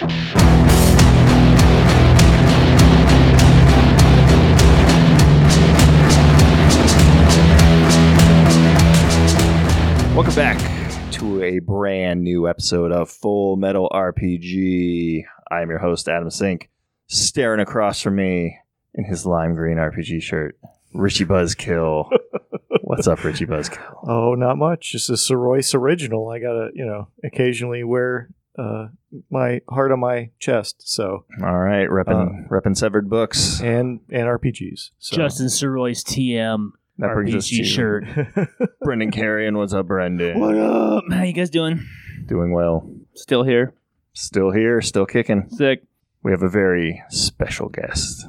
Welcome back to a brand new episode of Full Metal RPG. I am your host, Adam Sink. Staring across from me in his lime green RPG shirt, Richie Buzzkill. What's up, Richie Buzzkill? Oh, not much. Just a Sir Royce original. I gotta, you know, occasionally wear uh, my heart on my chest. So All right, repping, repping severed books. and and RPGs. So. Justin Sir Roy's TM That brings us RPG to shirt. Brendan Carrion. What's up, Brendan? What up? How you guys doing? Doing well. Still here? Still here, still kicking. Sick. We have a very special guest.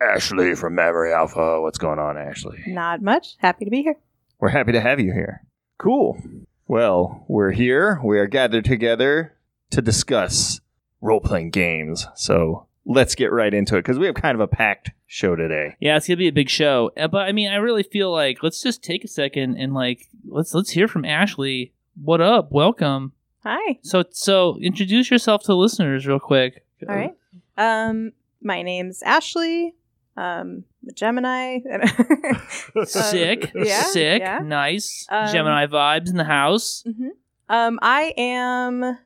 Ashley from Memory Alpha. What's going on, Ashley? Not much. Happy to be here. We're happy to have you here. Cool. Well, we're here. We are gathered together to discuss role playing games. So let's get right into it because we have kind of a packed show today. Yeah, it's gonna be a big show. Uh, But I mean, I really feel like let's just take a second and like let's let's hear from Ashley. What up? Welcome. Hi. So so introduce yourself to listeners real quick. All right. Um, my name's Ashley. Um, Gemini. Sick. yeah, Sick. yeah. Nice. Um, Gemini vibes in the house. hmm Um, I am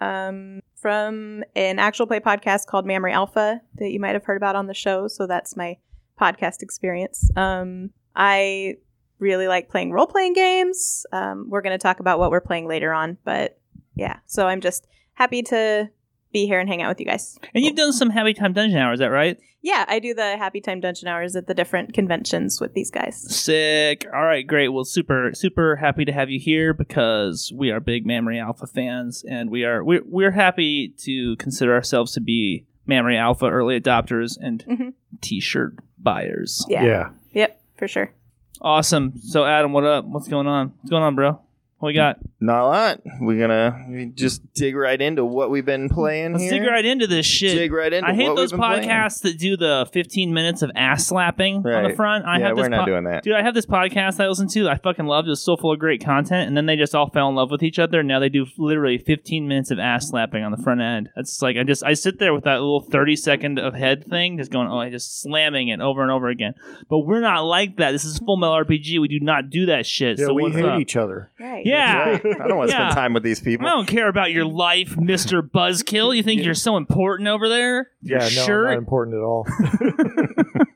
um from an actual play podcast called Memory Alpha that you might have heard about on the show. So that's my podcast experience. Um, I really like playing role playing games. Um, we're going to talk about what we're playing later on, but yeah. So I'm just happy to be here and hang out with you guys. And you've done some Happy Time Dungeon Hours, is that right? Yeah, I do the Happy Time Dungeon Hours at the different conventions with these guys. Sick. All right, great. Well, super, super happy to have you here because we are big Memory Alpha fans, and we are we're, we're happy to consider ourselves to be Memory Alpha early adopters and Mhm. T-shirt buyers. Yeah. yeah. Yep, for sure. Awesome. So, Adam, what up? What's going on? What's going on, bro? What we got? Not a lot. We're gonna just dig right into what we've been playing Let's here. dig right into this shit. Dig right into I hate what those we've been playing. podcasts that do the 15 minutes of ass slapping on the front. I yeah, have this we're not po- doing that. Dude, I have this podcast I listen to. I fucking loved. It was so full of great content, and then they just all fell in love with each other. And now they do literally 15 minutes of ass slapping on the front end. It's like I just I sit there with that little 30 second of head thing, just going, oh, I just slamming it over and over again. But we're not like that. This is Full Metal RPG. We do not do that shit. Yeah, so we hate up? each other. Right. Yeah. Right. I don't want to Yeah. spend time with these people. I don't care about your life, Mister Buzzkill. You think you're so important over there? Yeah, no, sure. not important at all.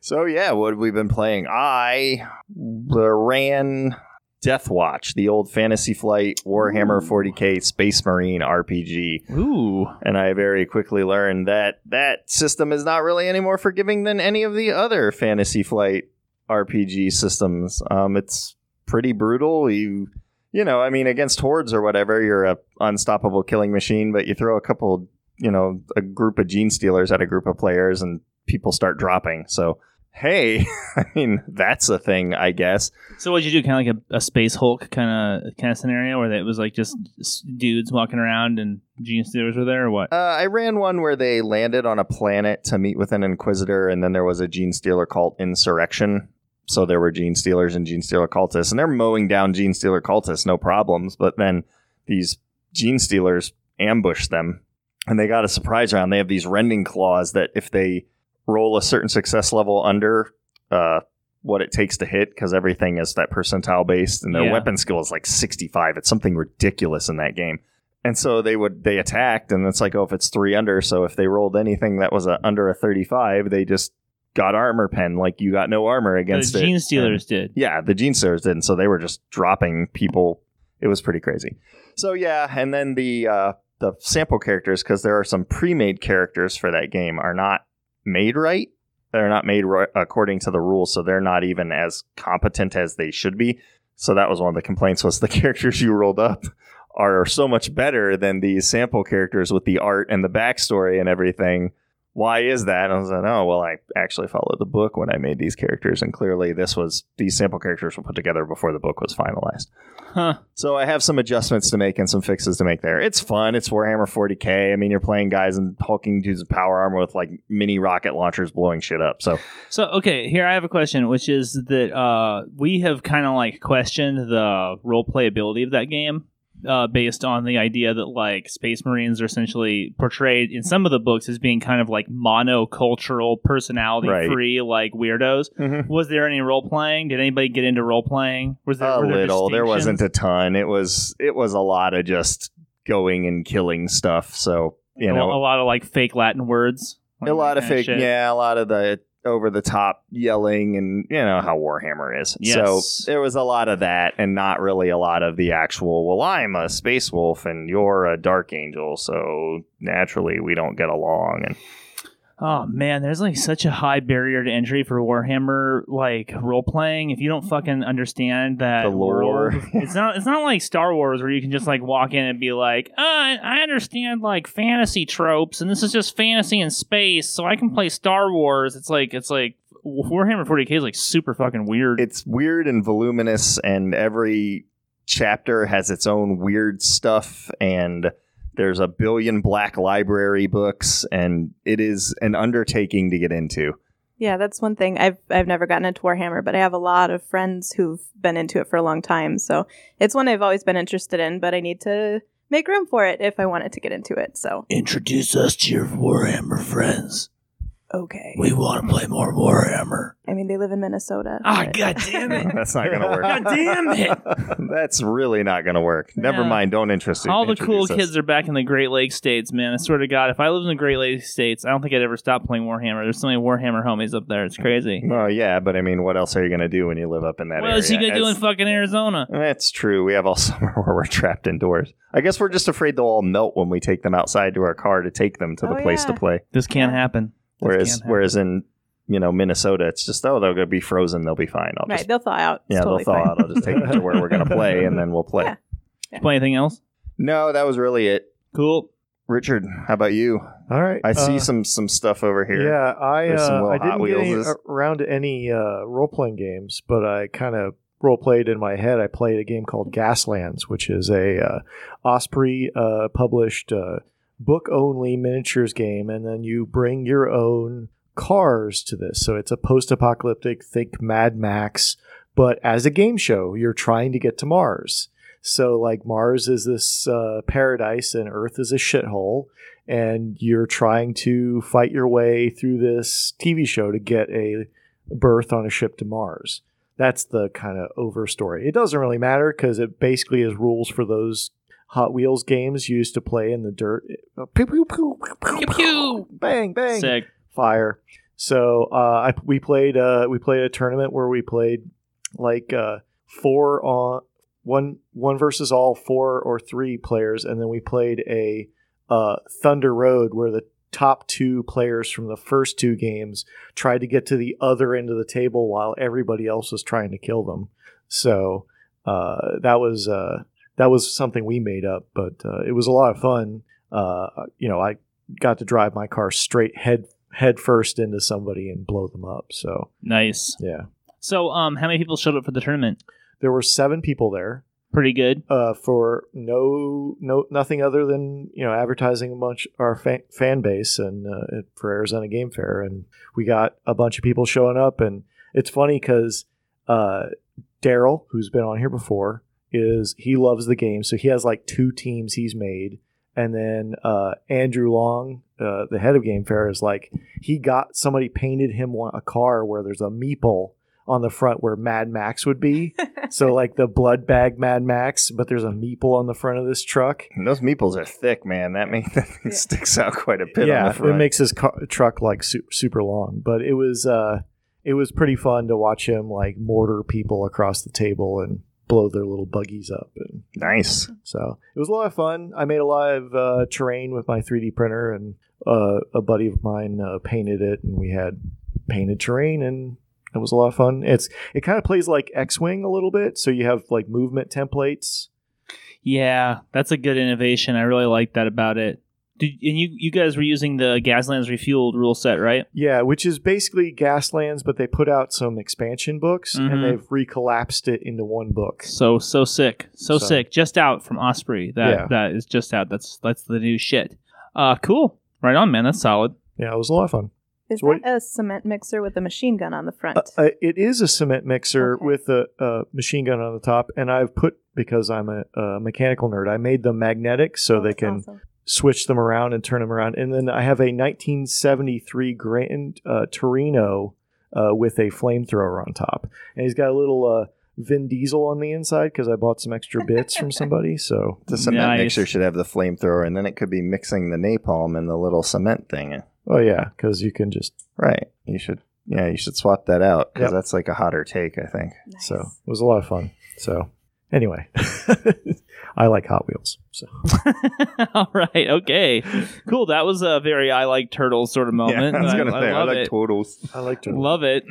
So yeah, what have we been playing? I ran Death Watch, the old Fantasy Flight Warhammer 40k Space Marine RPG, Ooh. and I very quickly learned that that system is not really any more forgiving than any of the other Fantasy Flight RPG systems. Um, it's pretty brutal. You you know, I mean, against hordes or whatever, you're a unstoppable killing machine, but you throw a couple, you know, a group of gene stealers at a group of players, and people start dropping. So hey, I mean, that's a thing, I guess. So what'd you do? Kind of like a, a space Hulk kind of kind of scenario where it was like just dudes walking around and gene stealers were there, or what? Uh, I ran one where they landed on a planet to meet with an Inquisitor, and then there was a Gene Stealer cult insurrection. So there were Gene Stealers and Gene Stealer cultists, and they're mowing down Gene Stealer cultists, no problems. But then these Gene Stealers ambush them, and they got a surprise round. They have these rending claws that if they roll a certain success level under uh, what it takes to hit, because everything is that percentile based, and their Yeah. weapon skill is like 65. It's something ridiculous in that game. And so they would they attacked, and it's like, oh, if it's three under, so if they rolled anything that was a, under a thirty-five, they just got armor pen. Like you got no armor against it. the it. gene stealers did. Yeah, the Gene Stealers did, and so they were just dropping people. It was pretty crazy. So yeah, and then the uh, the sample characters, because there are some pre-made characters for that game, are not made right. They're not made ri- according to the rules, so they're not even as competent as they should be. So that was one of the complaints was the characters you rolled up are so much better than these sample characters with the art and the backstory and everything. Why is that? And I was like, oh, well, I actually followed the book when I made these characters, and clearly this was these sample characters were put together before the book was finalized. Huh. So I have some adjustments to make and some fixes to make there. It's fun. It's Warhammer 40k. I mean, you're playing guys and hulking dudes with power armor with like mini rocket launchers blowing shit up. So So okay, here I have a question, which is that uh, we have kind of like questioned the role playability of that game uh, based on the idea that like space marines are essentially portrayed in some of the books as being kind of like monocultural, personality free, like weirdos. Mhm. Was there any role playing? Did anybody get into role playing? Was there a there little. There wasn't a ton. It was it was a lot of just going and killing stuff. So you a, know, a lot of like fake Latin words. like a lot of fake. Yeah, a lot of the over the top yelling and you know how Warhammer is. Yes. So there was a lot of that, and not really a lot of the actual. Well, I'm a space wolf and you're a dark angel, so naturally we don't get along. And Oh man, there's like such a high barrier to entry for Warhammer like role playing. If you don't fucking understand that The lore. world, it's not it's not like Star Wars where you can just like walk in and be like, uh, I understand like fantasy tropes, and this is just fantasy in space, so I can play Star Wars. It's like it's like Warhammer 40k is like super fucking weird. it's weird and voluminous, and every chapter has its own weird stuff and. There's a billion black library books, and it is an undertaking to get into. Yeah, that's one thing. I've I've never gotten into Warhammer, but I have a lot of friends who've been into it for a long time. So it's one I've always been interested in, but I need to make room for it if I wanted to get into it. So Introduce us to your Warhammer friends. Okay. We want to play more Warhammer. I mean, they live in Minnesota. Ah, but- god damn it! That's not going to work. God damn it! That's really not going to work. Never Yeah. mind. Don't interest. All the cool introduce us. kids are back in the Great Lakes states, man. I swear to God, if I lived in the Great Lakes states, I don't think I'd ever stop playing Warhammer. There's so many Warhammer homies up there. It's crazy. Well, yeah, but I mean, what else are you going to do when you live up in that What area? else you gonna do in As- fucking Arizona? That's true. We have all summer where we're trapped indoors. I guess we're just afraid they'll all melt when we take them outside to our car to take them to the Oh, place to play. This can't happen. This Whereas, whereas in you know Minnesota, it's just oh they're going to be frozen. They'll be fine. I'll Right, just they'll thaw out. It's yeah totally they'll thaw fine. out. I'll just take them to where we're going to play, and then we'll play. Yeah. Did you play anything else? No, that was really it. Cool. Richard, how about you? All right. I see uh, some some stuff over here. Yeah, I uh, I didn't get any, around to any uh, role playing games, but I kind of role played in my head. I played a game called Gaslands, which is a uh, Osprey uh, published uh, book only miniatures game, and then you bring your own cars to this. So it's a post apocalyptic, think Mad Max, but as a game show, you're trying to get to Mars. So like Mars is this uh, paradise, and Earth is a shithole and you're trying to fight your way through this TV show to get a berth on a ship to Mars. That's the kind of over story. It doesn't really matter because it basically is rules for those Hot Wheels games used to play in the dirt. Pew, pew, pew, pew, pew, Pew, pew. bang, bang, Sick. fire. So uh, I, we played uh, we played a tournament where we played like uh, four on one one versus all four or three players, and then we played a uh, Thunder Road where the top two players from the first two games tried to get to the other end of the table while everybody else was trying to kill them. So uh, that was uh, that was something we made up, but uh, it was a lot of fun. Uh, you know, I got to drive my car straight head head first into somebody and blow them up. So Nice. yeah, So, um, how many people showed up for the tournament? there were seven people there Pretty good. uh, for no no nothing other than you know advertising a bunch our fa- fan base and uh, for Arizona Game Fair, and we got a bunch of people showing up, and it's funny because uh, Daryl, who's been on here before, is he loves the game, so he has like two teams he's made, and then uh, Andrew Long, uh, the head of Game Fair, is like he got somebody painted him one, a car where there's a meeple on the front where Mad Max would be. so like the blood bag Mad Max, but there's a meeple on the front of this truck. And those meeples are thick, man. That makes that thing Yeah. sticks out quite a bit. on yeah, the front. it makes his car, truck like su- super long. But it was uh, it was pretty fun to watch him like mortar people across the table and blow their little buggies up, and nice. so it was a lot of fun. I made a lot of uh, terrain with my 3D printer, and uh, a buddy of mine uh, painted it, and we had painted terrain and. It was a lot of fun. It's it kind of plays like X-wing a little bit, so you have like movement templates Yeah, that's a good innovation. I really like that about it. Did, and you, you guys were using the Gaslands Refueled rule set, right? Yeah, which is basically Gaslands, but they put out some expansion books Mhm. and they've recollapsed it into one book. So so sick, so, So- sick. Just out from Osprey. That Yeah. that is just out. That's that's the new shit. Uh, cool. Right on, man. That's solid. Yeah, it was a lot of fun. Is So what- a cement mixer with a machine gun on the front? Uh, uh, it is a cement mixer Okay. with a, a machine gun on the top, and I've put because I'm a, a mechanical nerd. I made them magnetic so Oh, they can awesome. Switch them around and turn them around. And then I have a 1973 Grand uh, Torino uh, with a flamethrower on top, and he's got a little uh, Vin Diesel on the inside because I bought some extra bits from somebody. So The cement Nice. mixer should have the flamethrower, and then it could be mixing the napalm and the little cement thing. oh yeah, because you can just Right. You should. Yeah, you should swap that out because Yep. that's like a hotter take. I think. Nice. so it was a lot of fun. So anyway, I like Hot Wheels. So All right. Okay. Cool. That was a very I like turtles sort of moment. I was gonna I say I love like it. totals. I like to. Love it.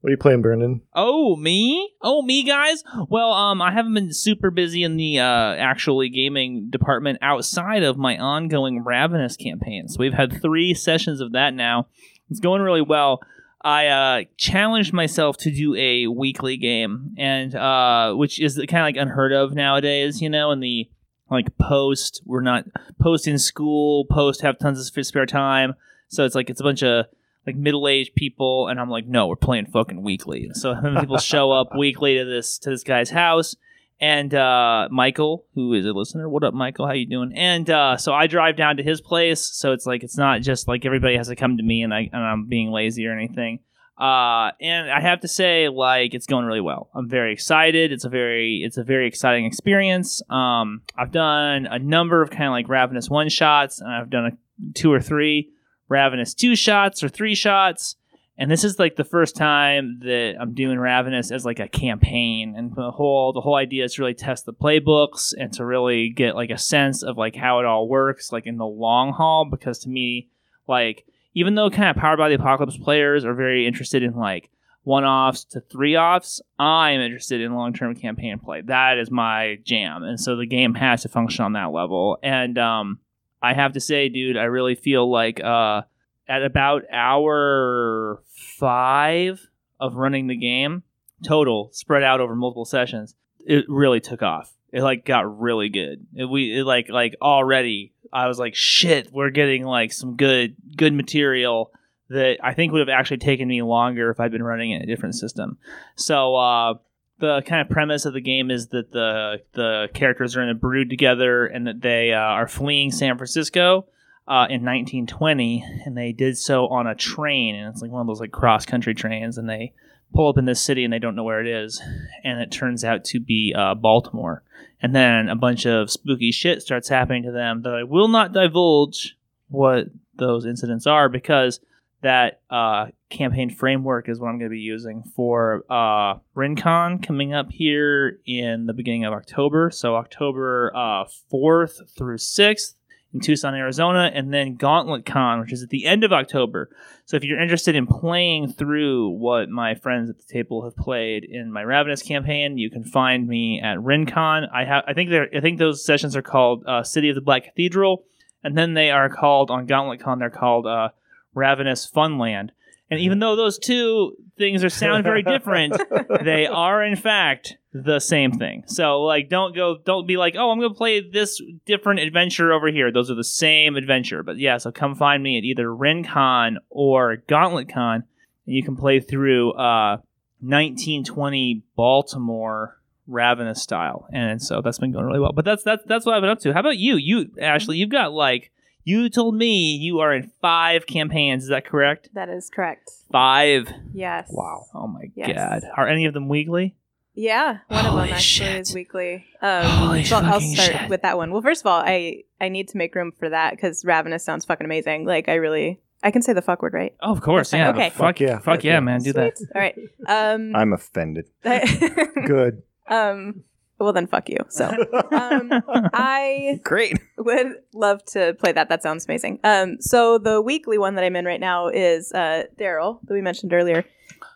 What are you playing, Brendan? Oh, me? Oh, me, guys? Well, um, I haven't been super busy in the uh, actually gaming department outside of my ongoing Ravenous campaign. So we've had three sessions of that now. It's going really well. I uh, challenged myself to do a weekly game, and uh, which is kind of like unheard of nowadays, you know, in the like post we're not post in school, post have tons of spare time. So it's like it's a bunch of like middle-aged people and i'm like no we're playing fucking weekly so people show up weekly to this to this guy's house and uh michael who is a listener what up michael? How you doing? And uh so i drive down to his place so it's like it's not just like everybody has to come to me and i and i'm being lazy or anything. Uh and i have to say like it's going really well. I'm very excited. It's a very it's a very exciting experience. Um i've done a number of kind of like ravenous one shots and i've done a two or three Ravenous two shots or three shots. And this is like the first time that I'm doing Ravenous as like a campaign. And the whole the whole idea is to really test the playbooks and to really get like a sense of like how it all works, like in the long haul. Because to me, like even though kind of Powered by the Apocalypse players are very interested in like one offs to three offs, I'm interested in long term campaign play. That is my jam. And so the game has to function on that level. And um I have to say, dude, I really feel like uh, at about hour five of running the game total, spread out over multiple sessions, it really took off. It like got really good. It, we it, like like already, I was like, shit, we're getting like some good good material that I think would have actually taken me longer if I'd been running in a different system. So uh, the kind of premise of the game is that the the characters are in a brood together and that they uh, are fleeing San Francisco uh, in 1920, and they did so on a train, and it's like one of those like cross country trains, and they pull up in this city and they don't know where it is, and it turns out to be uh, Baltimore, and then a bunch of spooky shit starts happening to them that I will not divulge what those incidents are because that uh, campaign framework is what I'm going to be using for uh, RinCon coming up here in the beginning of October. So October uh, 4th through 6th in Tucson, Arizona, and then Gauntlet Con, which is at the end of October. So if you're interested in playing through what my friends at the table have played in my Ravenous campaign, you can find me at RinCon. I have, I think they're, I think those sessions are called uh, City of the Black Cathedral, and then they are called on Gauntlet Con. They're called uh, Ravenous Funland. And even though those two things are sound very different, they are in fact the same thing. So like don't go don't be like, "Oh, I'm going to play this different adventure over here." Those are the same adventure. But yeah, so come find me at either RinCon or GauntletCon and you can play through uh 1920 Baltimore Ravenous style. And so that's been going really well. But that's that's that's what I've been up to. How about you? You Ashley, you've got like you told me you are in 5 campaigns, is that correct? That is correct. 5. Yes. Wow. Oh my Yes. god. Are any of them weekly? Yeah, one Holy of them actually shit. is weekly. Um, Holy so I'll start shit. with that one. Well, first of all, I I need to make room for that because Ravenous sounds fucking amazing. Like I really, I can say the fuck word, right? Oh, of course, yeah. Okay. Fuck, Fuck yeah. yeah, fuck Fuck yeah, yeah. man. Do that. All right. Um, I'm offended. Good. um. Well, then fuck you. So um, I Great. would love to play that. That sounds amazing. Um, so the weekly one that I'm in right now is uh, Daryl that we mentioned earlier.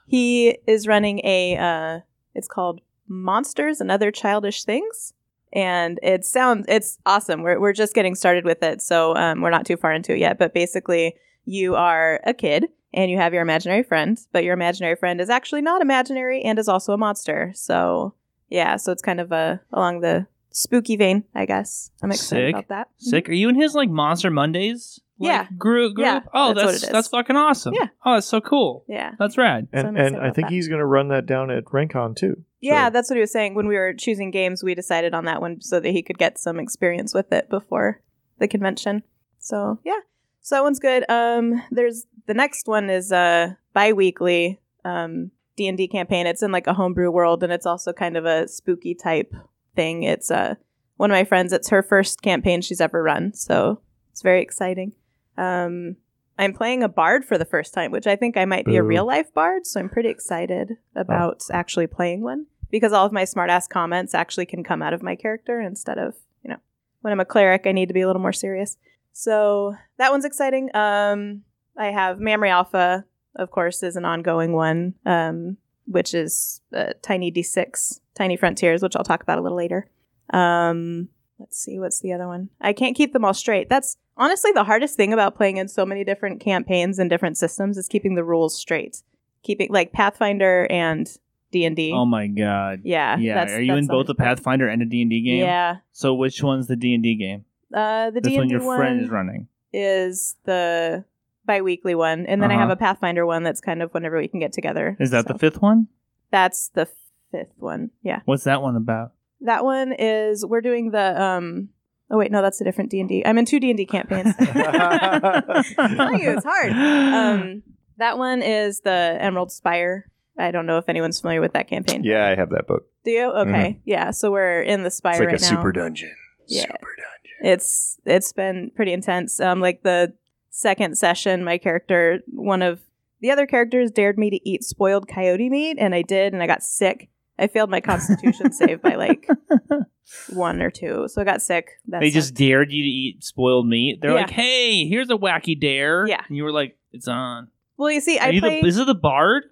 He is running a. Uh, it's called Monsters and Other Childish Things, and it sounds it's awesome. We're we're just getting started with it, so um, we're not too far into it yet. But basically, you are a kid and you have your imaginary friend, but your imaginary friend is actually not imaginary and is also a monster. So yeah, so it's kind of a along the spooky vein, I guess. I'm excited Sick. about that. Sick. Are you in his like Monster Mondays like, Yeah. group group. Yeah, oh, that's what that's it is. that's fucking awesome. Yeah. Oh, that's so cool. Yeah. That's rad. And, excited and I think that. he's going to run that down at RinCon too. Yeah, So- that's what he was saying. When we were choosing games, we decided on that one so that he could get some experience with it before the convention. So yeah, so that one's good. Um, there's the next one is uh bi-weekly um D and D campaign. It's in like a homebrew world, and it's also kind of a spooky type thing. It's uh one of my friends. It's her first campaign she's ever run, so it's very exciting. Um, I'm playing a bard for the first time, which I think I might be a real life bard, so I'm pretty excited about actually playing one because all of my smart ass comments actually can come out of my character instead of, you know, when I'm a cleric, I need to be a little more serious. So that one's exciting. Um, I have Memory Alpha, of course, is an ongoing one, um, which is uh, Tiny D6, Tiny Frontiers, which I'll talk about a little later. Um, let's see, what's the other one? I can't keep them all straight. That's honestly the hardest thing about playing in so many different campaigns and different systems is keeping the rules straight. Keeping like Pathfinder and D and D. Oh my god. Yeah. Yeah. that's- Are you in both a. Pathfinder and a D&D game? Yeah. So which one's the D&D game? Uh, the D one and D your one friend is running. is the bi-weekly one, and then I Uh-huh. have a Pathfinder one that's kind of whenever we can get together. Is that So the fifth one? That's the fifth one. Yeah, What's that one about? that one is we're doing the um. Oh wait, no, that's a different D and D. I'm in two D and D campaigns. telling you, it's hard. um, that one is the Emerald Spire. I don't know if anyone's familiar with that campaign. Yeah, I have that book. Do you? Okay. Yeah. So we're in the Spire It's like right a now. super dungeon. Yeah. Super dungeon. it's it's been pretty intense. Um, like the second session, my character, one of the other characters, dared me to eat spoiled coyote meat, and I did, and I got sick. I failed my Constitution save by like one or two, so I got sick. That they just dared you to eat spoiled meat. They're Yeah. like, "Hey, here's a wacky dare." Yeah. And you were like, "It's on." well, you see, Are I you play. the, is it the bard?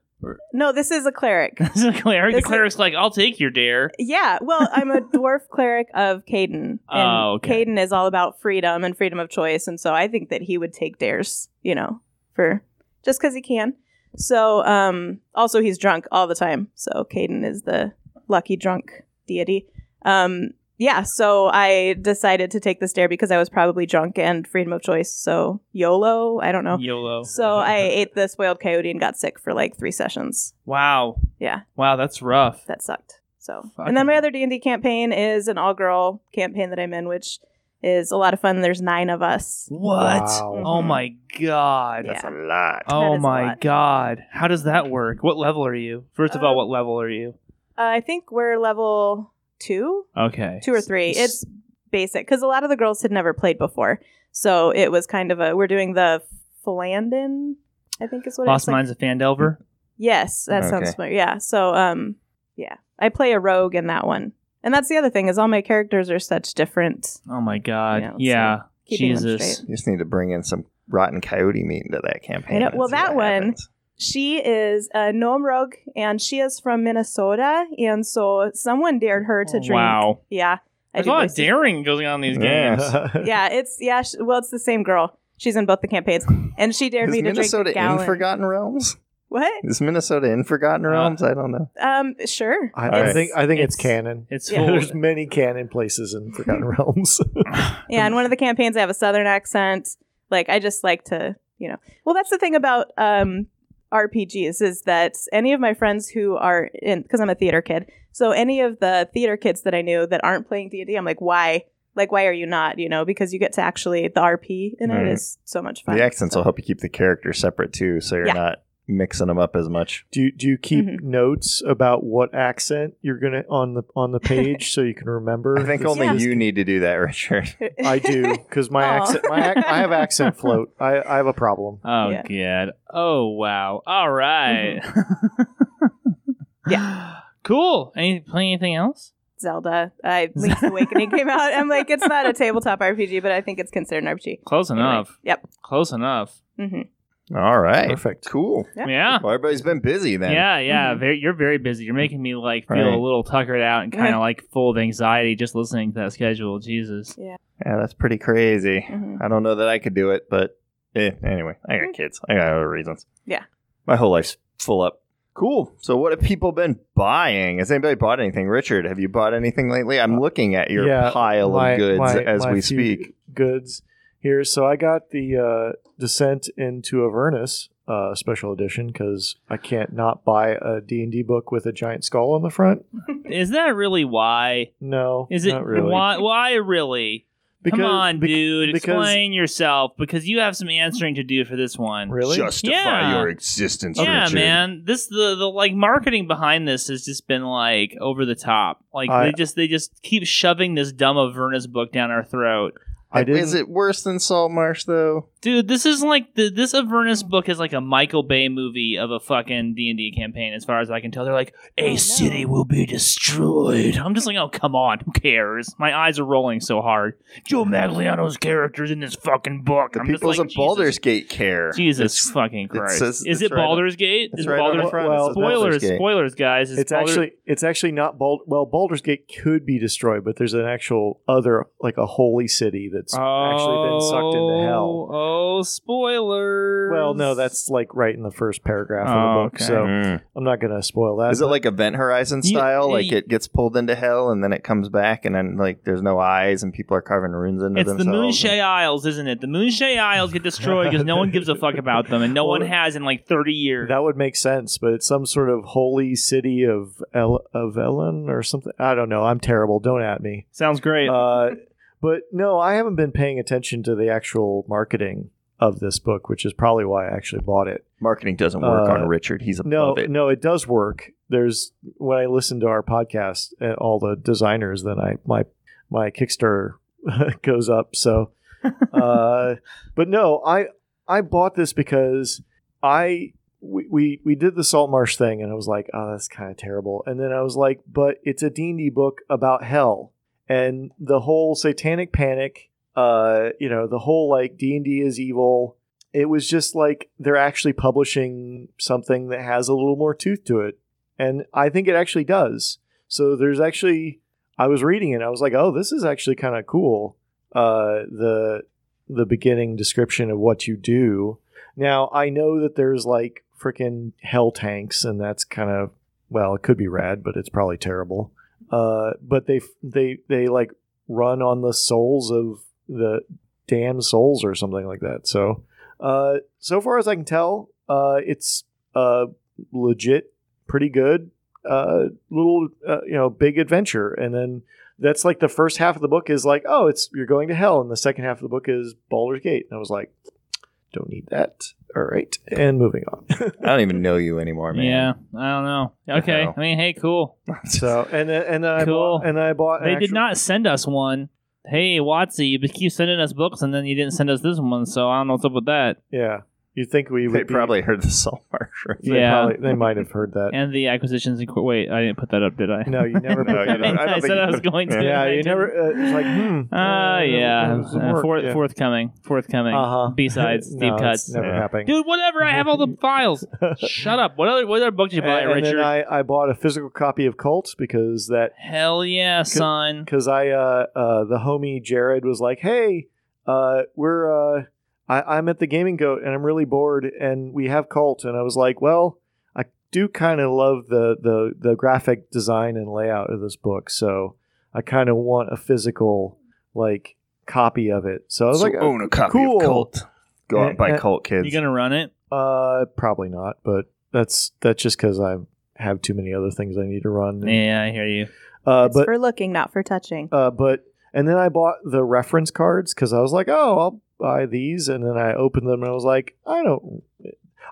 No, this is a cleric. this Is the cleric? This the is- cleric's like, "I'll take your dare." Yeah, well, I'm a dwarf cleric of Cayden, and Oh, okay. Cayden is all about freedom and freedom of choice, and so I think that he would take dares, you know, for just because he can. So, um, also he's drunk all the time, so Cayden is the lucky drunk deity. Um, yeah, so I decided to take the dare because I was probably drunk and freedom of choice. So YOLO, I don't know. YOLO. So I ate the spoiled coyote and got sick for like three sessions. Wow. Yeah Wow, that's rough. that sucked. So, Fucking- and then my other D and D campaign is an all girl campaign that I'm in, which is a lot of fun. There's nine of us. What? Wow. Oh Mhm. my god. Yeah. That's a lot. Oh is a my lot. god. How does that work? What level are you? First of all, Uh, what level are you? Uh, I think we're level two, Okay. two or three. It's basic because a lot of the girls had never played before, so it was kind of a. We're doing the Phandalin, I think is what Lost it's like. Minds of Phandelver. Yes, that sounds Okay. familiar. Yeah. So, um, yeah, I play a rogue in that one, and that's the other thing is all my characters are such different. Oh my god. Yeah, so Yeah. keeping them Jesus. You just need to bring in some rotten coyote meat into that campaign. Know. Well, that one- happens. She is a gnome rogue, and she is from Minnesota, and so someone dared her to drink. Wow. Yeah, I There's a lot of daring going on in these games. Yeah, it's yeah. Sh- well, it's the same girl. She's in both the campaigns, and she dared Is me to Minnesota drink a gallon. in Forgotten Realms? What? Is Minnesota in Forgotten Uh, Realms? I don't know. Um, sure. I, I think I think it's, It's- canon. It's Yeah. There's many canon places in Forgotten Realms. Yeah, in one of the campaigns, I have a southern accent. Like, I just like to, you know. Well, that's the thing about um RPGs is that any of my friends who are in, because I'm a theater kid, so any of the theater kids that I knew that aren't playing D&D, I'm like, why? Like, why are you not? You know, because you get to actually the RP in it Right. is so much fun. The accents So- will help you keep the characters separate too, so you're Yeah. not mixing them up as much. do you, do you keep Mhm. notes about what accent you're gonna on the on the page so you can remember? I think This- only Yeah. you need to do that, Richard. I do because my Aw. accent. My ac- I have accent float. I, I have a problem. Oh Yeah. god. Oh wow. All right. Yeah. Cool. Any playing anything else? Zelda. I Link's Awakening came out. I'm like, it's not a tabletop RPG, but I think it's considered an RPG. Close Anyway, enough. Yep. Close enough. hmm All right. Perfect. Cool. Yeah. Yeah. Well, everybody's been busy then. Yeah, yeah. Mhm. Very, you're very busy. You're making me like feel Right. a little tuckered out and kind of like full of anxiety just listening to that schedule. Jesus. Yeah, Yeah, that's pretty crazy. Mhm. I don't know that I could do it, but eh, anyway, I got kids. I got other reasons. Yeah. My whole life's full up. Cool. So, what have people been buying? Has anybody bought anything? Richard, have you bought anything lately? I'm looking at your Yeah, pile my- of goods my- as my we few speak. Goods. Here. So I got the uh, Descent into Avernus uh, special edition because I can't not buy a D and D book with a giant skull on the front. Is that really why? No, Is it not really? why? Why really? Because, Come on, bec- dude. because- Explain yourself because you have some answering to do for this one. Really? Justify Yeah. your existence, Yeah, Richard. man. This the the like marketing behind this has just been like over the top. Like I- they just they just keep shoving this dumb Avernus book down our throat. I didn't. Is it worse than Saltmarsh though? Dude, this is like the this Avernus book is like a Michael Bay movie of a fucking D and D campaign, as far as I can tell. They're like, A Oh, no. city will be destroyed. I'm just like, oh come on, who cares? My eyes are rolling so hard. Joe Manganiello's characters in this fucking book. The I'm just peoples like, of Baldur's Jesus, Gate care. Jesus It's- fucking Christ! says- is it's it right on- Baldur's Gate? Is right Baldur's front. Well, It Baldur's Spoilers, Gate. spoilers, guys. Is It's Baldur- actually it's actually not Bald. Well, Baldur's Gate could be destroyed, but there's an actual other like a holy city that's actually been sucked into hell. Oh, spoilers. Well, no, that's like right in the first paragraph of Oh, the book, okay. so Mm. I'm not going to spoil that. Is it but- like Event Horizon You- style? like you- it gets pulled into hell and then it comes back and then like there's no eyes and people are carving runes into them. It's the themselves. Moonshae Isles, isn't it? The Moonshae Isles get destroyed because no one gives a fuck about them, and no Well, one has in like 30 years. that would make sense, but it's some sort of holy city of El- of Ellen or something. I don't know. I'm terrible. Don't at me. Sounds great. Uh, but no, I haven't been paying attention to the actual marketing of this book, which is probably why I actually bought it. Marketing doesn't work Uh, on Richard. He's No, above it. no, it does work. There's when I listen to our podcast and all the designers, then I my my Kickstarter goes up. So, uh, but no, I I bought this because I we, we we did the salt marsh thing, and I was like, oh, that's kind of terrible. And then I was like, but it's a D and D book about hell and the whole satanic panic. Uh, you know, the whole like D and D is evil it was just like they're actually publishing something that has a little more tooth to it. And i think it actually does. So there's actually i was reading it i was like oh this is actually kind of cool uh the the beginning description of what you do. Now i know that there's like freaking hell tanks and that's kind of well it could be rad but it's probably terrible uh but they they they like run on the souls of the damn souls or something like that. So uh, so far as I can tell, uh, it's uh, legit, pretty good, uh, little uh, you know big adventure, and then that's like the first half of the book is like, oh, it's you're going to hell, and the second half of the book is Baldur's Gate, and I was like, don't need that. All right, and moving on. I don't even know you anymore, man. yeah, I don't know. Okay, No. I mean, hey, cool. so and then and I Cool. bought and I bought. an They did actual- not send us one. Hey, WotC, you keep sending us books, and then you didn't send us this one, so I don't know what's up with that. Yeah, you think we They would be- probably heard the Saltmarsh. Right? They Yeah. probably, they might have heard that. And the acquisitions. And wait, I didn't put that up, did I? no, you never. No, put you don't. up. I don't I said you I was going to. Yeah, you never. Uh, it's like, hmm. Uh, yeah, Uh, forth, yeah. forthcoming, forthcoming. Uh-huh. B-sides, deep cuts. It's never Yeah. happening. Dude, whatever. I have all the files. Shut up. What other what other book did you buy, and, and Richard? then I, I bought a physical copy of Cult because that Hell yeah, son. because I uh, uh the homie Jared was like, hey, uh we're uh I, I'm at the Gaming Goat and I'm really bored and we have Cult and I was like, well, I do kind of love the the the graphic design and layout of this book, so I kind of want a physical like copy of it. So I was So like, own a copy cool. of Cult. Go out and buy And- Cult, kids. You gonna run it? uh, probably not, but that's that's just because I have too many other things I need to run. Yeah, I hear you. Uh, It's but for looking, not for touching. Uh, but and then I bought the reference cards because I was like, oh, I'll buy these, and then I opened them and I was like, I don't.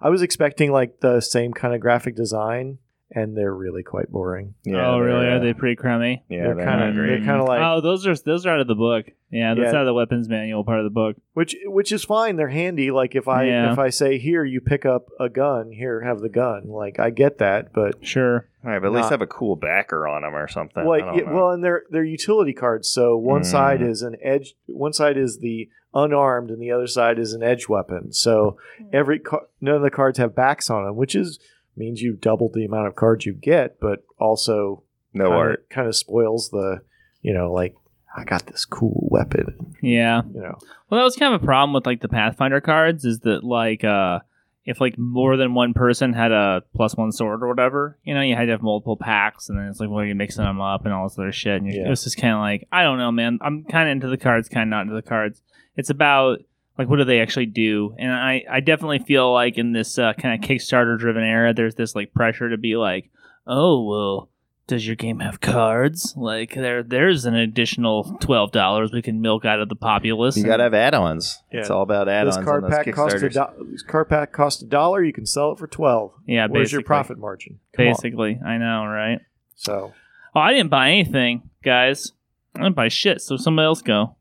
I was expecting like the same kind of graphic design, and they're really quite boring. yeah, oh, really? they're, uh, they pretty crummy? Yeah, they're they're kind of they're kind of like oh, those are those are out of the book. Yeah, that's Yeah. out of the weapons manual part of the book. which which is fine. They're handy. Like if I Yeah. if I say here, you pick up a gun. Here, have the gun. Like I get that, but Sure. All right, but at least have a cool backer on them or something. I well, don't yeah, know. well, and they're they're utility cards. So one Mm. side is an edge, one side is the unarmed, and the other side is an edge weapon. So every car- none of the cards have backs on them, which is means you doubled the amount of cards you get, but also no kinda, art. kind of spoils the, you know, like I got this cool weapon, Yeah. you know. Well, that was kind of a problem with like the Pathfinder cards is that like uh if like more than one person had a plus one sword or whatever, you know, you had to have multiple packs, and then it's like, well, are you're mixing them up and all this other shit. And you Yeah. it was just kind of like, I don't know, man. I'm kind of into the cards, kind of not into the cards. It's about like what do they actually do? And I, I definitely feel like in this uh, kind of Kickstarter driven era, there's this like pressure to be like, oh well, does your game have cards? Like there, there's an additional twelve dollars we can milk out of the populace. You and- got to have add-ons. It's all about add-ons This card on those pack cost a do- this card pack cost a dollar. You can sell it for twelve. yeah, Where's your profit margin? Come on. Basically, I know, right? So, Oh, I didn't buy anything, guys. I didn't buy shit. So somebody else go.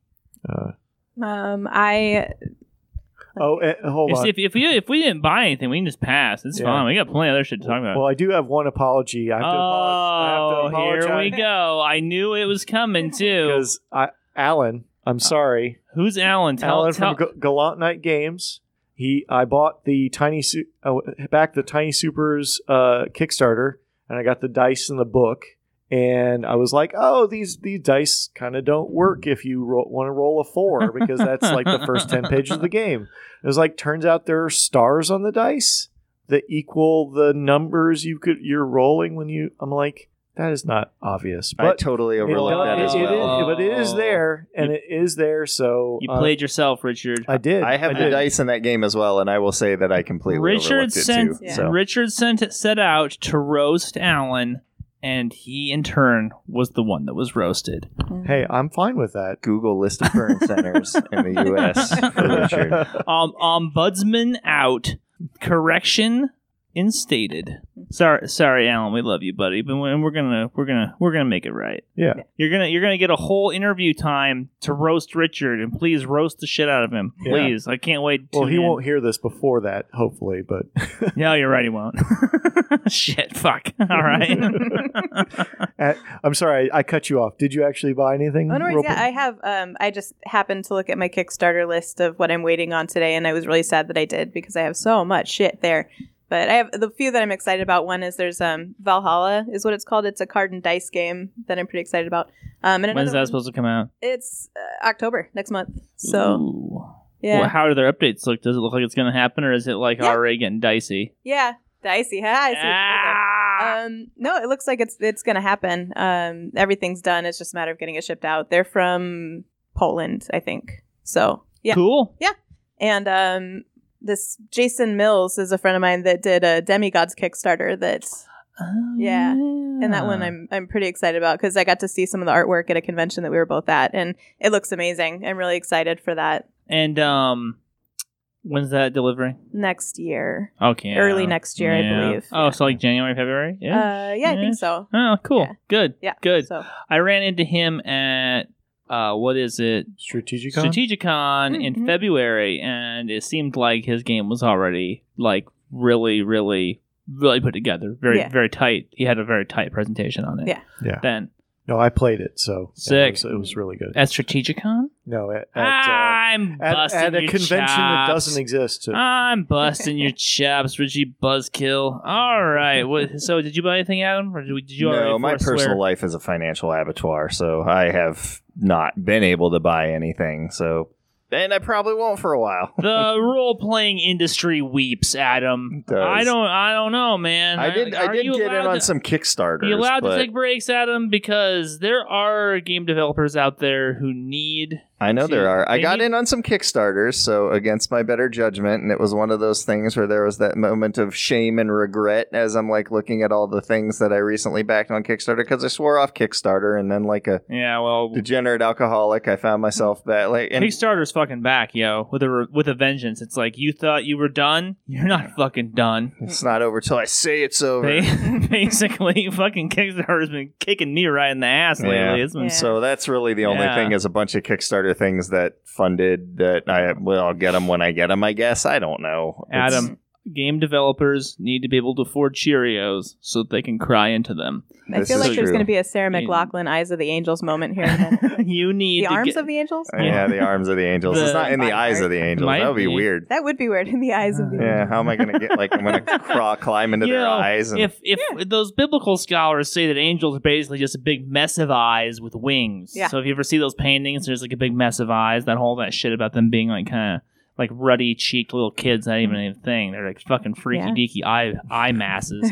uh, Um, I oh, eh, hold If, on. if, if we if we didn't buy anything, we can just pass. It's Yeah. fine. We got plenty of other shit to talk about. Well, I do have one apology. I have to, oh, apologize. I have to here we go. I knew it was coming too. because Alan, I'm sorry, Who's Alan? Tell, Alan tell, from G- Gallant Knight Games. He, I bought the tiny Su- uh, back the Tiny Supers uh, Kickstarter, and I got the dice in the book. And I was like, "Oh, these these dice kind of don't work if you ro- want to roll a four because that's like the first ten pages of the game." It was like, turns out there are stars on the dice that equal the numbers you could you're rolling when you. I'm like, that is not obvious, I but totally overlooked does- that as it- it well. is- but it is there, and it is there. So you uh, played yourself, Richard. I did. I have the did. dice in that game as well, and I will say that I completely Richard overlooked it sent too. Yeah. So Richard sent set out to roast Alan, and he in turn was the one that was roasted. Hey, I'm fine with that. Google list of burn centers in the U.S. for Richard. Um, ombudsman out. Correction instated. Sorry, sorry, Alan. We love you, buddy, but we- we're gonna we're gonna we're gonna make it right. Yeah. You're gonna you're gonna get a whole interview time to roast Richard, and please roast the shit out of him, Yeah. please. I can't wait. Well, he in. won't hear this before that, hopefully, but No, you're right. He won't. shit. Fuck. All right. Uh, I'm sorry, I cut you off. Did you actually buy anything? Oh no, worries. yeah. I have. Um, I just happened to look at my Kickstarter list of what I'm waiting on today, and I was really sad that I did because I have so much shit there. But I have the few that I'm excited about. One is there's um Valhalla is what it's called. It's a card and dice game that I'm pretty excited about. Um, and When's that one- supposed to come out? It's uh, October next month. So Ooh. yeah, Well, how do their updates look? Does it look like it's going to happen, or is it like Yeah. already getting dicey? yeah, dicey. Ha, I see what you did there. Ah! Um, no, it looks like it's it's gonna happen. Um, everything's done. It's just a matter of getting it shipped out. They're from Poland, I think. So yeah, Cool. Yeah, and um, this Jason Mills is a friend of mine that did a Demigods Kickstarter. That Oh, Yeah. and that one I'm I'm pretty excited about because I got to see some of the artwork at a convention that we were both at, and it looks amazing. I'm really excited for that And um, when's that delivering? next year. Okay, Early next year, I believe. Oh, Yeah. so like January, February? Yeah. Uh, yeah, I think so. Oh, cool. Yeah. Good. Yeah, Good. So I ran into him at uh, what is it? Strategicon? Strategicon in Mhm. February, and it seemed like his game was already like really, really, really put together. Very, Yeah. very tight. He had a very tight presentation on it. Yeah. Yeah. Then No, I played it, so yeah, it, was, it was really good. at Strategicon, No, at, at, uh, I'm at, busting at a your convention that doesn't exist. I'm busting your chops, Richie Buzzkill. All right. What, so, did you buy anything, Adam, or did, we- did you already no, my forswear? personal life is a financial abattoir, so I have not been able to buy anything. So, and I probably won't for a while. the role playing industry weeps, Adam. Does. I don't. I don't know, man. I did. I Are did get in on to- some Kickstarters. Are you allowed but to take breaks, Adam? Because there are game developers out there who need. I know there are. I got in on some Kickstarters, so against my better judgment, and it was one of those things where there was that moment of shame and regret as I'm like looking at all the things that I recently backed on Kickstarter because I swore off Kickstarter, and then like a Yeah, well, degenerate alcoholic, I found myself back like and Kickstarter's fucking back, yo, with a re- with a vengeance. It's like you thought you were done. You're not fucking done. it's not over till I say it's over. Ba- Basically, fucking Kickstarter's been kicking me right in the ass lately. Yeah. Been Yeah. So that's really the only Yeah. thing is a bunch of Things that funded that I well I'll get them when I get them. I guess I don't know. It's- Adam. Game developers need to be able to afford Cheerios so that they can cry into them. I This feel is like there's true. going to be a Sarah Yeah. McLachlan Eyes of the Angels moment here. In a you need the to arms get, of the angels? Yeah, the arms of the angels. it's not in the eyes of the angels. Might That would be be. weird. That would be weird in the eyes of the Yeah, angels. how am I gonna get like I'm gonna crawl, climb into You their know, eyes and if if those biblical scholars say that angels are basically just a big mess of eyes with wings. Yeah. So if you ever see those paintings, there's like a big mess of eyes. That whole that shit about them being like kind of like ruddy cheeked little kids. Not even a thing. They're like fucking freaky deaky eye eye masses.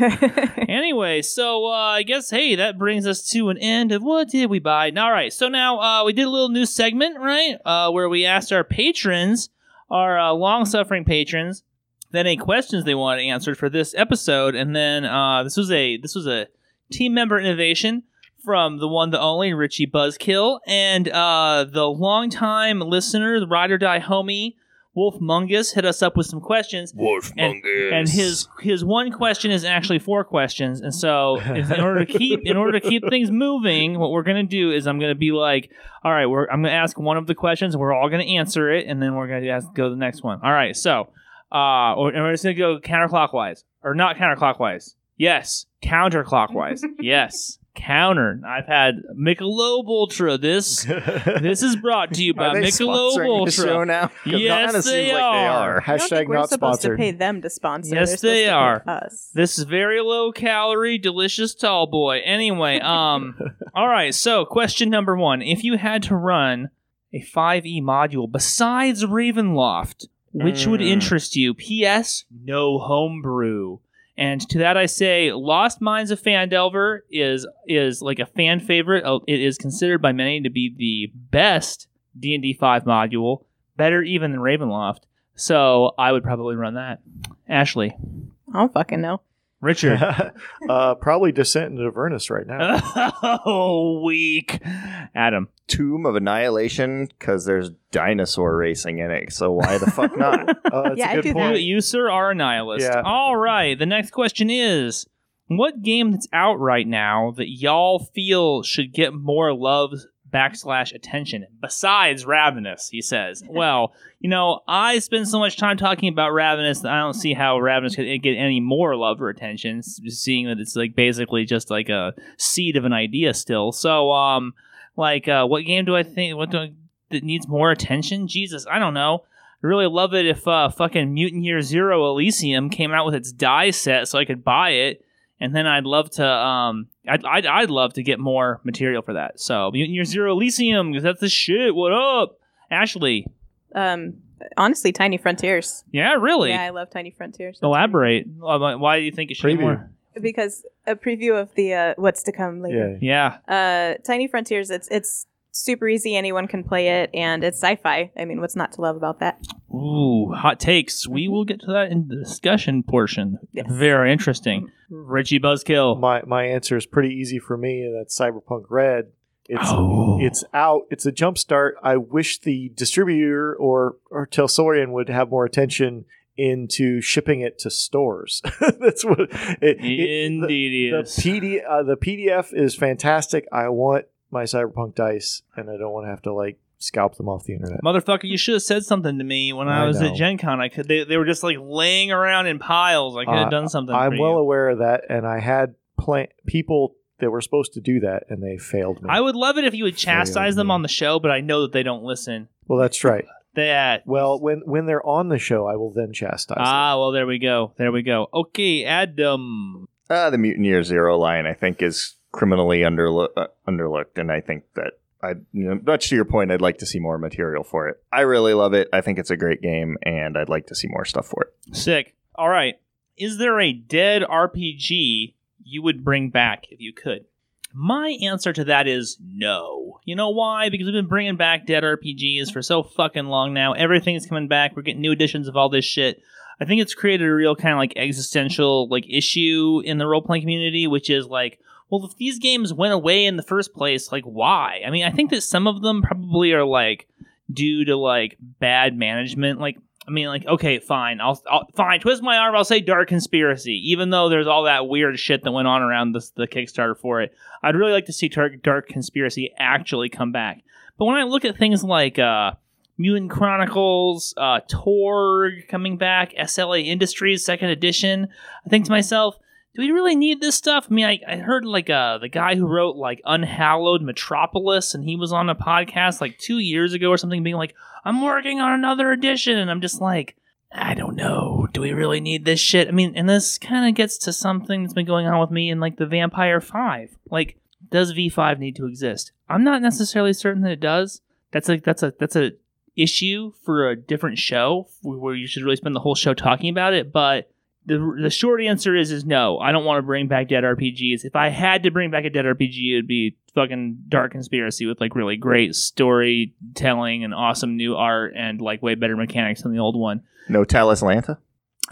anyway, so uh, I guess hey, that brings us to an end of what did we buy? Now all right, so now uh, we did a little new segment, right, uh, where we asked our patrons, our uh, long-suffering patrons, then any questions they wanted answered for this episode, and then uh, this was a this was a team member innovation from the one, the only Richie Buzzkill, and uh, the longtime listener, the ride or die homie. Wolf Mungus hit us up with some questions, Wolf and, and his his one question is actually four questions, and so if, in order to keep in order to keep things moving, what we're gonna do is I'm gonna be like, all right, we're I'm gonna ask one of the questions, we're all gonna answer it, and then we're gonna ask, go to the next one. All right, so uh, or, and we're just gonna go counterclockwise or not counterclockwise. Yes, counterclockwise. yes, counter. I've had Michelob Ultra. This this is brought to you by Are they Michelob sponsoring the show Ultra. now? 'Cause Yes, kinda they seems like they are. are. I don't Hashtag think we're not supposed sponsored. to pay them to sponsor. Yes, They're they are. Us. This is very low calorie, delicious tall boy. Anyway, um, all right. So, question number one: If you had to run a 5e module besides Ravenloft, which would Mm. interest you? P.S. No homebrew. And to that I say, Lost Minds of Phandelver is is like a fan favorite. Uh, It is considered by many to be the best D and D five module, better even than Ravenloft. So I would probably run that. Ashley, I don't fucking know. Richard. uh, probably Descent into Avernus right now. oh, weak. Adam. Tomb of Annihilation because there's dinosaur racing in it. So why the fuck not? Uh, that's Yeah, a I good do You, that. point. you, sir, are a nihilist. Yeah. All right. The next question is What game that's out right now that y'all feel should get more love backslash attention besides Ravenous? He says. well, you know, I spend so much time talking about Ravenous that I don't see how Ravenous could get any more love or attention, seeing that it's like basically just like a seed of an idea still. So, um, like, uh, what game do I think what do I, that needs more attention? Jesus, I don't know. I really love it if uh, fucking Mutant Year Zero Elysium came out with its die set so I could buy it, and then I'd love to um I'd I'd, I'd love to get more material for that. So Mutant Year Zero Elysium because that's the shit. What up, Ashley? Um, honestly, Tiny Frontiers. Yeah, really. Yeah, I love Tiny Frontiers. That's Elaborate. Why why do you think it should be more? Because a preview of the uh, what's to come later. Yeah. Yeah. Uh, Tiny Frontiers. It's it's super easy. Anyone can play it, and it's sci-fi. I mean, what's not to love about that? Ooh, hot takes. We will get to that in the discussion portion. Yes. Very interesting. Richie Buzzkill. My my answer is pretty easy for me. and That's Cyberpunk Red. It's Oh. it's out. It's a jump start. I wish the distributor or or Talsorian would have more attention into shipping it to stores. That's what it, it- the- Indeed, the, it is. PD uh, the PDF is fantastic. I want my Cyberpunk dice, and I don't want to have to like scalp them off the internet. Motherfucker, you should have said something to me when I, I was at know. Gen Con. I could they, they were just like laying around in piles. I could have Uh, done something. I'm for well you. aware of that, and I had plan- people that were supposed to do that, and they failed me. I would love it if you would Failed chastise them me. on the show, but I know that they don't listen. well, that's right. That Well, when when they're on the show, I will then chastise them. ah, well, there we go. There we go. Okay, Adam. Uh, the Mutant Year Zero line, I think, is criminally uh, underlooked, and I think that I, you know, much to your point, I'd like to see more material for it. I really love it. I think it's a great game, and I'd like to see more stuff for it. Sick. All right. Is there a dead RPG you would bring back if you could? My answer to that is no. You know why? Because we've been bringing back dead RPGs for so fucking long now. Everything's coming back. We're getting new editions of all this shit. I think it's created a real kind of like existential like issue in the role playing community, which is like, well, if these games went away in the first place, like why? I mean, I think that some of them probably are like due to like bad management. Like, I mean, like, okay, fine, I'll, I'll fine, twist my arm, I'll say dark conspiracy, even though there's all that weird shit that went on around this, the Kickstarter for it. I'd really like to see dark, dark conspiracy actually come back. But when I look at things like uh, Mutant Chronicles, uh, Torg coming back, SLA Industries Second Edition, I think to myself, do we really need this stuff? I mean, I, I heard like uh, the guy who wrote like Unhallowed Metropolis, and he was on a podcast like two years ago or something, being like, I'm working on another edition. And I'm just like, I don't know. Do we really need this shit? I mean, and this kind of gets to something that's been going on with me in like the Vampire 5. Like, does V5 need to exist? I'm not necessarily certain that it does. That's a that's a that's a issue for a different show where you should really spend the whole show talking about it. But the the short answer is is no. I don't want to bring back dead RPGs. If I had to bring back a dead RPG, it'd be fucking Dark Conspiracy with like really great storytelling and awesome new art and like way better mechanics than the old one. No Talislanta?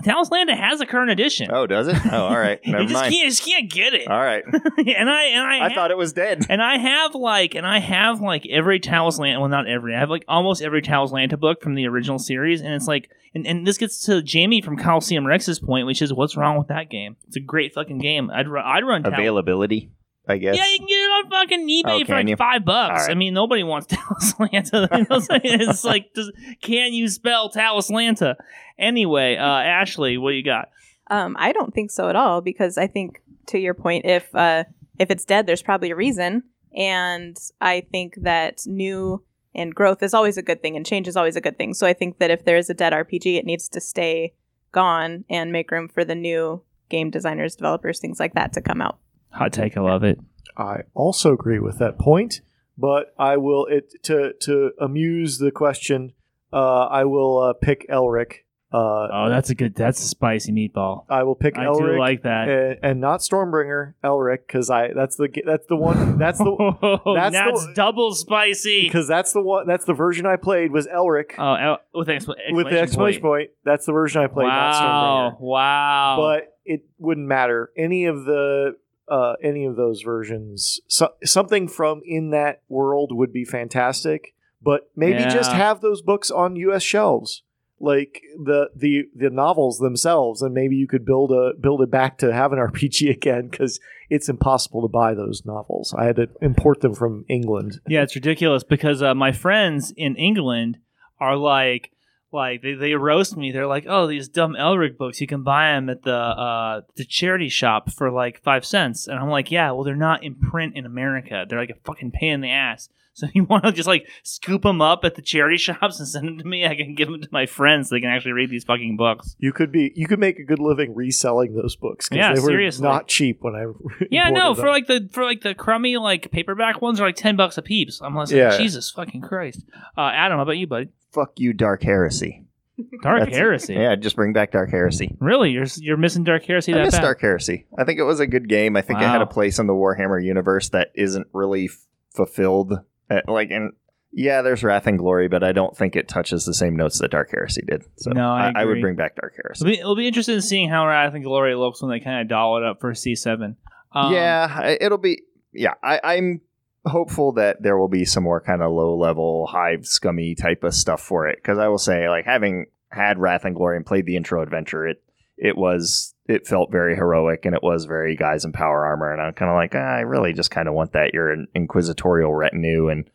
Talislanta has a current edition. Oh, does it? Oh, all right. you Never just mind. can't, you just can't get it. All right. and I and I, I ha- thought it was dead. and I have like and I have like every Talislanta well not every I have like almost every Talislanta book from the original series and it's like and, and this gets to Jamie from Coliseum Rex's point which is what's wrong with that game it's a great fucking game I'd run I'd run Talos Availability, I guess. yeah you can get it on fucking eBay Oh, for like you? five bucks All right. I mean nobody wants Talislanta You know what I'm saying? it's like does, can you spell Talislanta anyway uh Ashley what you got Um, I don't think so at all because I think to your point, if uh, if it's dead, there's probably a reason, and I think that new and growth is always a good thing, and change is always a good thing. So I think that if there is a dead RPG, it needs to stay gone and make room for the new game designers, developers, things like that to come out. Hot take I love it I also agree with that point, but I will it to to amuse the question. Uh, I will uh, pick Elric. Uh, oh that's a good that's a spicy meatball I will pick I Elric do like that and, and not Stormbringer. Elric because I that's the that's the one that's the that's, that's the- double spicy. because that's the one that's the version I played was Elric Oh, el- with the expl- with the exclamation point. That's the version I played, not Wow! Stormbringer. Wow! But it wouldn't matter any of the uh, any of those versions. So, something from in that world would be fantastic. But maybe just have those books on U.S. shelves, like the the the novels themselves, and maybe you could build a build it back to have an RPG again because it's impossible to buy those novels. I had to import them from England. yeah, it's ridiculous because uh, my friends in England are like, like they, they roast me. They're like, oh, these dumb Elric books. You can buy them at the uh, the charity shop for like five cents. And I'm like, yeah, well, they're not in print in America. They're like a fucking pain in the ass. So you want to just like scoop them up at the charity shops and send them to me? I can give them to my friends so they can actually read these fucking books. You could be you could make a good living reselling those books. Yeah, they were seriously. not cheap when I Yeah, no, them. for like the for like the crummy like paperback ones are like ten bucks a piece. I'm like, Yeah. Jesus fucking Christ. Uh, Adam, how about you, buddy? Fuck you, Dark Heresy. Dark That's- Heresy. Yeah, just bring back Dark Heresy. Really, you're you're missing Dark Heresy I that miss bad? Dark Heresy. I think it was a good game. I think it had Wow. a place in the Warhammer universe that isn't really f- fulfilled. Uh, like, and yeah, there's Wrath and Glory, but I don't think it touches the same notes that Dark Heresy did. So No, I I, would agree. bring back Dark Heresy. It'll be, it'll be interesting in seeing how Wrath and Glory looks when they kind of doll it up for C7. Um, yeah, I- it'll be. Yeah, I, I'm hopeful that there will be some more kind of low level, hive scummy type of stuff for it. Because I will say, like having had Wrath and Glory and played the intro adventure, it it was it felt very heroic and it was very guys in power armor. And I'm kind of like, ah, I really just kind of want that. You're an inquisitorial retinue and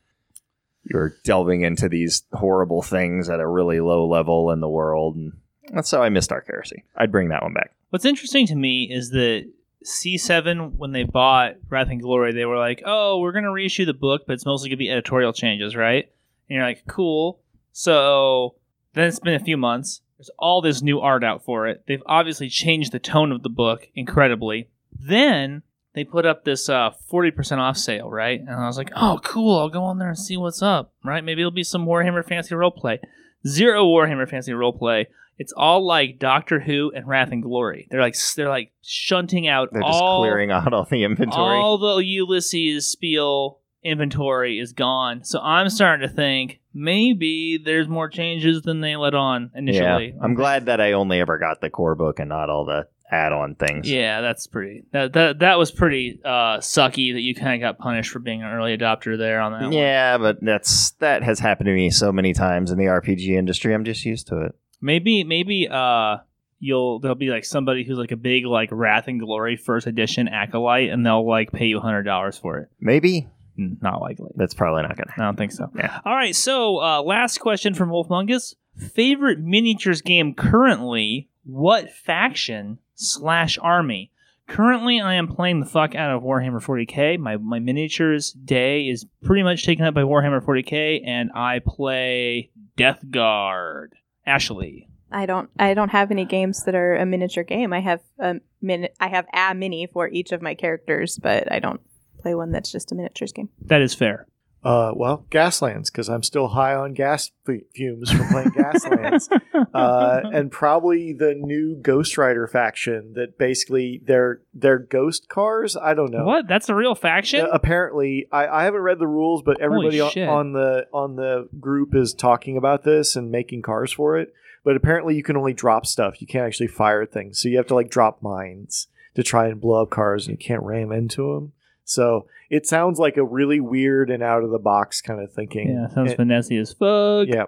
you're delving into these horrible things at a really low level in the world. And that's I missed Dark Heresy. I'd bring that one back. What's interesting to me is that C7, when they bought Wrath and Glory, they were like, oh, we're going to reissue the book, but it's mostly going to be editorial changes, right? And you're like, cool. So then it's been a few months. There's all this new art out for it. They've obviously changed the tone of the book incredibly. Then they put up this uh, 40% off sale, right? And I was like, oh, cool. I'll go on there and see what's up, right? Maybe it'll be some Warhammer Fantasy Roleplay. Zero Warhammer Fantasy Roleplay. It's all like Doctor Who and Wrath and Glory. They're like they're like shunting out They're just clearing out all the inventory. all the Ulisses Spiel inventory is gone. So I'm starting to think maybe there's more changes than they let on initially. Yeah, I'm glad that I only ever got the core book and not all the add-on things. Yeah, that's pretty. That that that was pretty uh, sucky that you kind of got punished for being an early adopter there on that. one. Yeah, but that's that has happened to me so many times in the RPG industry. I'm just used to it. Maybe maybe uh you'll there'll be like somebody who's like a big like Wrath and Glory first edition acolyte and they'll like pay you hundred dollars for it. Maybe Not likely. that's probably not gonna. I don't think so. Yeah. All right. So, uh, last question from Wolfmungus. Favorite miniatures game currently? What faction slash army? Currently, I am playing the fuck out of Warhammer 40k. My my miniatures day is pretty much taken up by Warhammer 40k, and I play Death Guard. Ashley. I don't I don't have any games that are a miniature game. I have a min I have a mini for each of my characters, but I don't play one that's just a miniatures game. That is fair. Uh, well, Gaslands, because I'm still high on gas fumes from playing Gaslands. uh, and probably the new Ghost Rider faction that basically they're they're ghost cars. I don't know. What? That's a real faction? Uh, apparently, I, I haven't read the rules, but everybody on, on the on the group is talking about this and making cars for it. But apparently, you can only drop stuff. You can't actually fire things, so you have to like drop mines to try and blow up cars, and you can't ram into them. So it sounds like a really weird and out of the box kind of thinking. yeah, sounds And- finessey as fuck. yeah.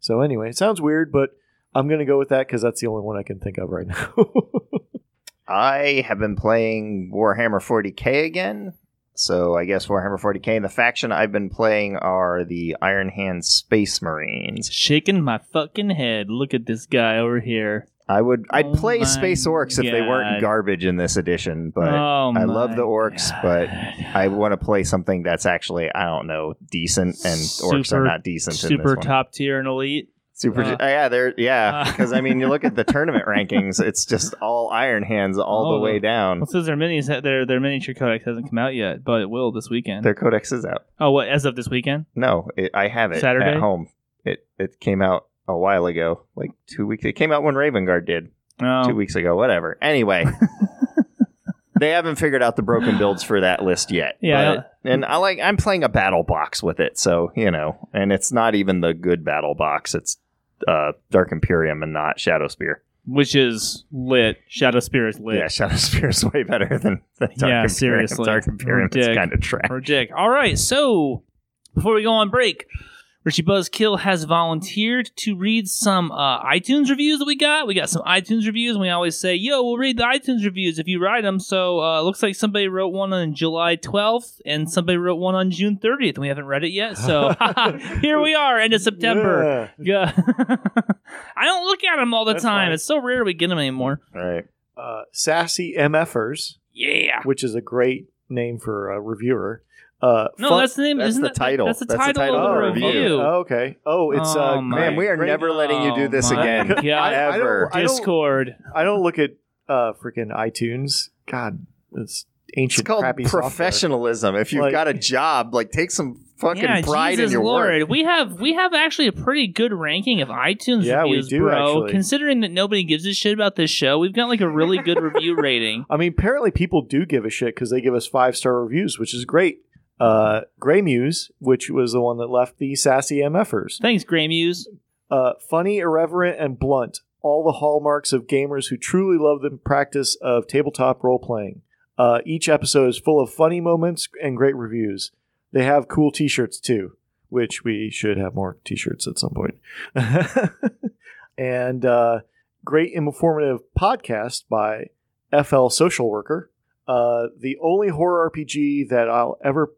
So anyway, it sounds weird, but I'm gonna go with that because that's the only one I can think of right now. I have been playing Warhammer 40k again. So I guess Warhammer 40k and the faction I've been playing are the Iron Hand Space Marines. Shaking my fucking head. Look at this guy over here. I would I'd Oh play Space Orcs if they weren't garbage in this edition, but oh I love the orcs, God. but I want to play something that's actually I don't know decent, and orcs are not decent. in super top tier and elite. Super, Uh, uh, yeah, they're yeah. uh. Because I mean, you look at the tournament rankings; it's just all Iron Hands all Oh, the way down. Well, since their minis, their their miniature codex hasn't come out yet, but it will this weekend. Their codex is out. oh, what? As of this weekend? No, it, I have it Saturday? at home. It it came out a while ago, like two weeks. It came out when Raven Guard did two weeks ago. Whatever. Anyway, they haven't figured out the broken builds for that list yet. Yeah. but- and I like I'm playing a battle box with it, so you know, and it's not even the good battle box. It's uh, Dark Imperium and not Shadow Spear. which is lit. Shadow Spear is lit. Yeah, Shadow Spear is way better than, than Dark Yeah, Imperium. seriously. Dark Imperium is kind of trash. or. All right, so before we go on break, Richie Buzzkill has volunteered to read some uh, iTunes reviews that we got. We got some iTunes reviews, and we always say, "Yo, we'll read the iTunes reviews if you write them." So uh, looks like somebody wrote one on July 12th, and somebody wrote one on June 30th, and we haven't read it yet. So here we are, end of September. Yeah. I don't look at them all the That's time. fine. It's so rare we get them anymore. Right. Uh, Sassy MFers, Yeah. which is a great name for a reviewer. Uh, No, fun- that's the name. that's isn't the that- title. That's the That's the title, title of the review. review. Oh, okay. Oh, it's Oh, uh, Man, we are never letting you do this Oh, my again. God. I- I don't- Ever. I don't- Discord. I don't look at uh freaking iTunes. God, it's It's ancient called crappy software. professionalism. If you've Like- got a job, like take some fucking yeah, pride Jesus in your Lord. work. We have we have actually a pretty good ranking of iTunes Yeah, we reviews, do, bro. actually. Considering that nobody gives a shit about this show, we've got like a really good review rating. I mean, apparently people do give a shit because they give us five star reviews, which is great. Uh, Gray Muse, which was the one that left the sassy MFers. Thanks, Grey Muse. Uh, funny, irreverent, and blunt. All the hallmarks of gamers who truly love the practice of tabletop role playing. Uh, each episode is full of funny moments and great reviews. They have cool t shirts too, which we should have more t shirts at some point. and uh, great informative podcast by FL Social Worker. Uh, the only horror RPG that I'll ever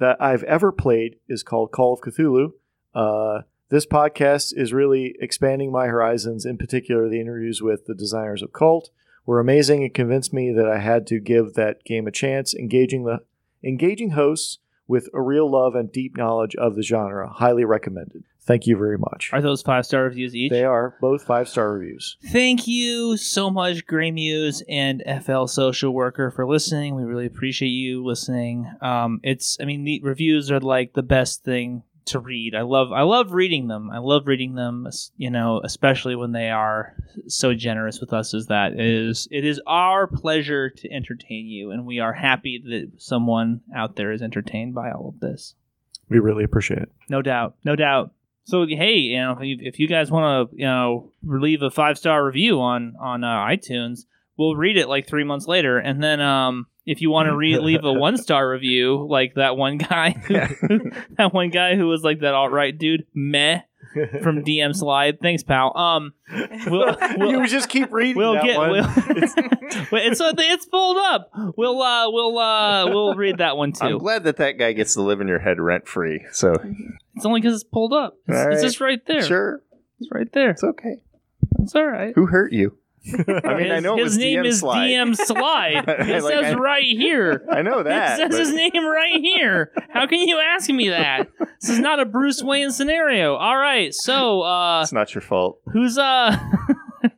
that I've ever played is called Call of Cthulhu. Uh, this podcast is really expanding my horizons. In particular, the interviews with the designers of Cult were amazing and convinced me that I had to give that game a chance. Engaging the engaging hosts with a real love and deep knowledge of the genre. Highly recommended. Thank you very much. Are those five star reviews each? They are both five star reviews. Thank you so much, Grey Muse and FL Social Worker, for listening. We really appreciate you listening. Um, it's, I mean, the reviews are like the best thing to read. I love, I love reading them. I love reading them. You know, especially when they are so generous with us as that It is. It is our pleasure to entertain you, and we are happy that someone out there is entertained by all of this. We really appreciate it. No doubt, no doubt. So hey, you know, if you, if you guys want to, you know, leave a five star review on on uh, iTunes, we'll read it like three months later, and then um, if you want to re- leave a one star review, like that one guy, that one guy who was like that alt right dude, meh, from DM Slide. Thanks, pal. Um, we'll, we'll you just keep reading we'll that get one. we'll, Wait, it's uh, it's pulled up. We'll uh we'll uh we'll read that one too. I'm glad that that guy gets to live in your head rent free. So It's only because it's pulled up. It's, All it's just right there. sure, It's right there. it's okay. It's all right. Who hurt you? I mean, his, I know it his name DM is slide. DM Slide. It Like, says I- right here. I know that. it says but- his name right here. How can you ask me that? This is not a Bruce Wayne scenario. All right, so uh, it's not your fault. who's uh,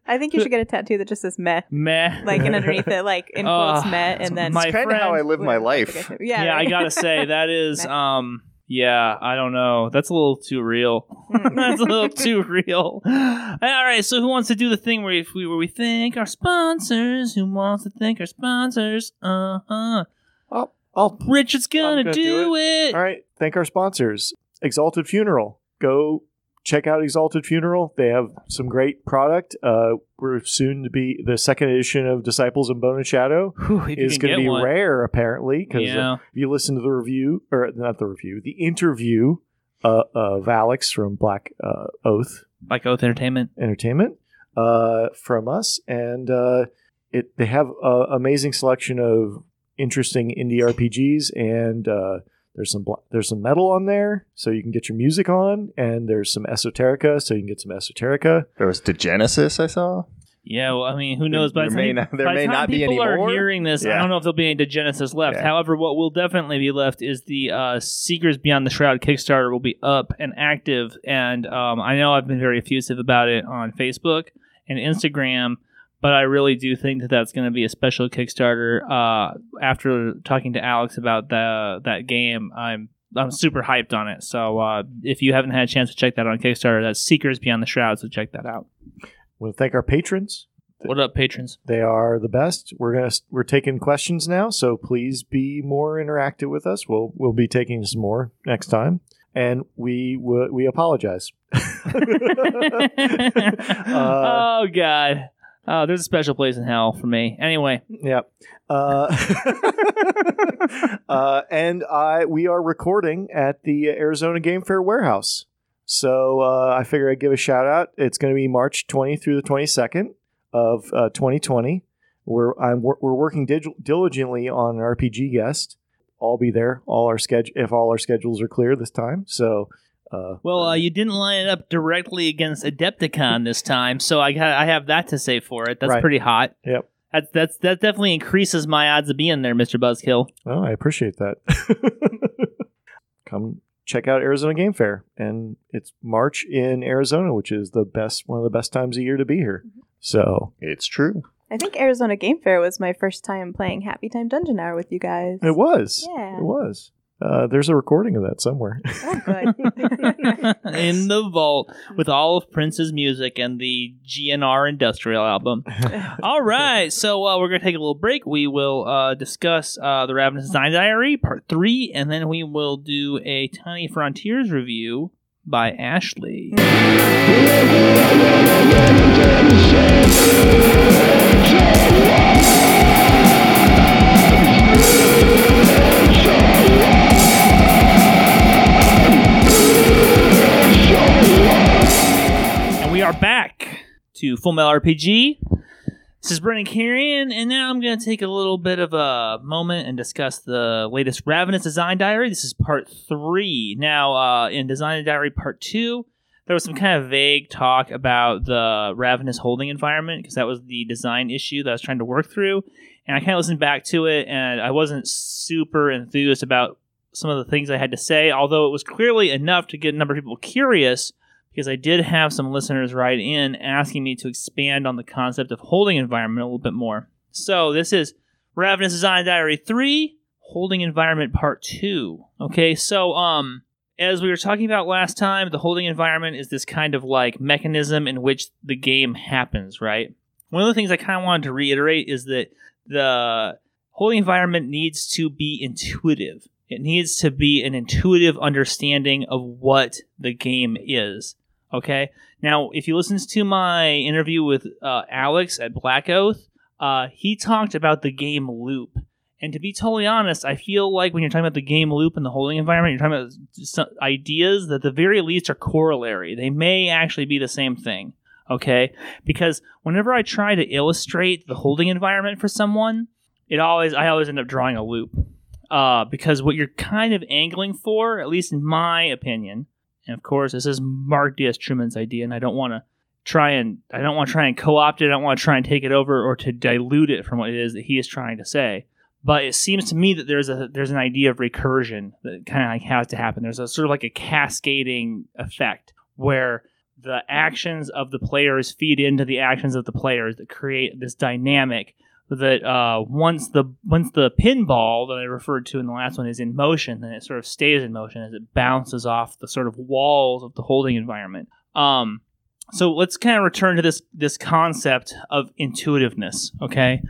I think you should get a tattoo that just says meh. meh? Like and underneath it, like in quotes Uh, meh, and then my It's kind of how I friend- live my life. Yeah, yeah, I gotta say that is Meh. um, Yeah, I don't know. That's a little too real. That's a little too real. All right, so who wants to do the thing where we where we thank our sponsors? Who wants to thank our sponsors? Uh huh. I'll, I'll Richard's gonna, gonna do, do it. All right. Thank our sponsors. Exalted Funeral. Go check out Exalted Funeral. They have some great product. Uh, we're soon to be the second edition of Disciples in Bone and Shadow Whew, is going to be one. rare apparently because Yeah. if you listen to the review or not the review, the interview uh, of Alex from Black uh, Oath Like Oath Entertainment. Entertainment uh, from us, and uh, it they have an amazing selection of interesting indie RPGs, and uh, there's some bla- there's some metal on there, so you can get your music on, and there's some esoterica, so you can get some esoterica. There was Degenesis I saw. Yeah, well, I mean, who knows? By There the may time, not- there by the may time not be people any are more. hearing this, I don't know if there'll be any Degenesis left. Yeah. However, what will definitely be left is the uh, Seekers Beyond the Shroud Kickstarter will be up and active. And um, I know I've been very effusive about it on Facebook and Instagram, but I really do think that that's going to be a special Kickstarter. Uh, after talking to Alex about the that game, I'm I'm super hyped on it. So uh, if you haven't had a chance to check that on Kickstarter, that's Seekers Beyond the Shroud. So check that out. want to thank our patrons. What up, patrons? They are the best. We're gonna we're taking questions now, so please be more interactive with us. We'll we'll be taking some more next time, and we w- we apologize. Uh, oh God. Oh, there's a special place in hell for me. Anyway, Yep. Uh, uh, and I we are recording at the Arizona Game Fair warehouse. So uh, I figure I'd give a shout out. It's going to be March 20 through the 22nd of uh, 2020. We're I'm we're working dig- diligently on an RPG guest. I'll be there. All our schedule if all our schedules are clear this time. So uh, well, uh, you didn't line it up directly against Adepticon this time, so I got I have that to say for it. That's Right. pretty hot. Yep. That's that's that definitely increases my odds of being there, Mister Buzzkill. Oh, I appreciate that. Come check out Arizona Game Fair, and it's March in Arizona, which is the best one of the best times of year to be here. So It's true. I think Arizona Game Fair was my first time playing Happy Time Dungeon Hour with you guys. it was, Yeah. it was. Uh, there's a recording of that somewhere. Oh, good. in the vault with all of Prince's music and the GNR Industrial album. All right, so uh, we're gonna take a little break. We will uh, discuss uh, the Ravenous Design Diary Part Three, and then we will do a Tiny Frontiers review by Ashley. To Full Metal RPG. This is Brendan Carrion, and now I'm going to take a little bit of a moment and discuss the latest Ravenous Design Diary. This is part three. Now, uh, in Design Diary part two, there was some kind of vague talk about the Ravenous holding environment because that was the design issue that I was trying to work through. And I kind of listened back to it, and I wasn't super enthused about some of the things I had to say, although it was clearly enough to get a number of people curious because I did have some listeners write in asking me to expand on the concept of holding environment a little bit more. So this is Ravenous Design Diary 3, Holding Environment Part 2. Okay, so um as we were talking about last time, the holding environment is this kind of like mechanism in which the game happens, right? One of the things I kind of wanted to reiterate is that the holding environment needs to be intuitive. It needs to be an intuitive understanding of what the game is. Okay. Now, if you listen to my interview with uh, Alex at Black Oath, uh, he talked about the game loop. And to be totally honest, I feel like when you're talking about the game loop and the holding environment, you're talking about ideas that, at the very least, are corollary. They may actually be the same thing. Okay. Because whenever I try to illustrate the holding environment for someone, it always I always end up drawing a loop. Uh, because what you're kind of angling for, at least in my opinion, and of course this is Marc Diaz Truman's idea, and I don't want to try and I don't want to try and co-opt it. I don't want to try and take it over or to dilute it from what it is that he is trying to say. But it seems to me that there's a there's an idea of recursion that kind of like has to happen. There's a sort of like a cascading effect where the actions of the players feed into the actions of the players that create this dynamic that uh, once the once the pinball that I referred to in the last one is in motion, then it sort of stays in motion as it bounces off the sort of walls of the holding environment. Um, so let's kind of return to this this concept of intuitiveness. Okay,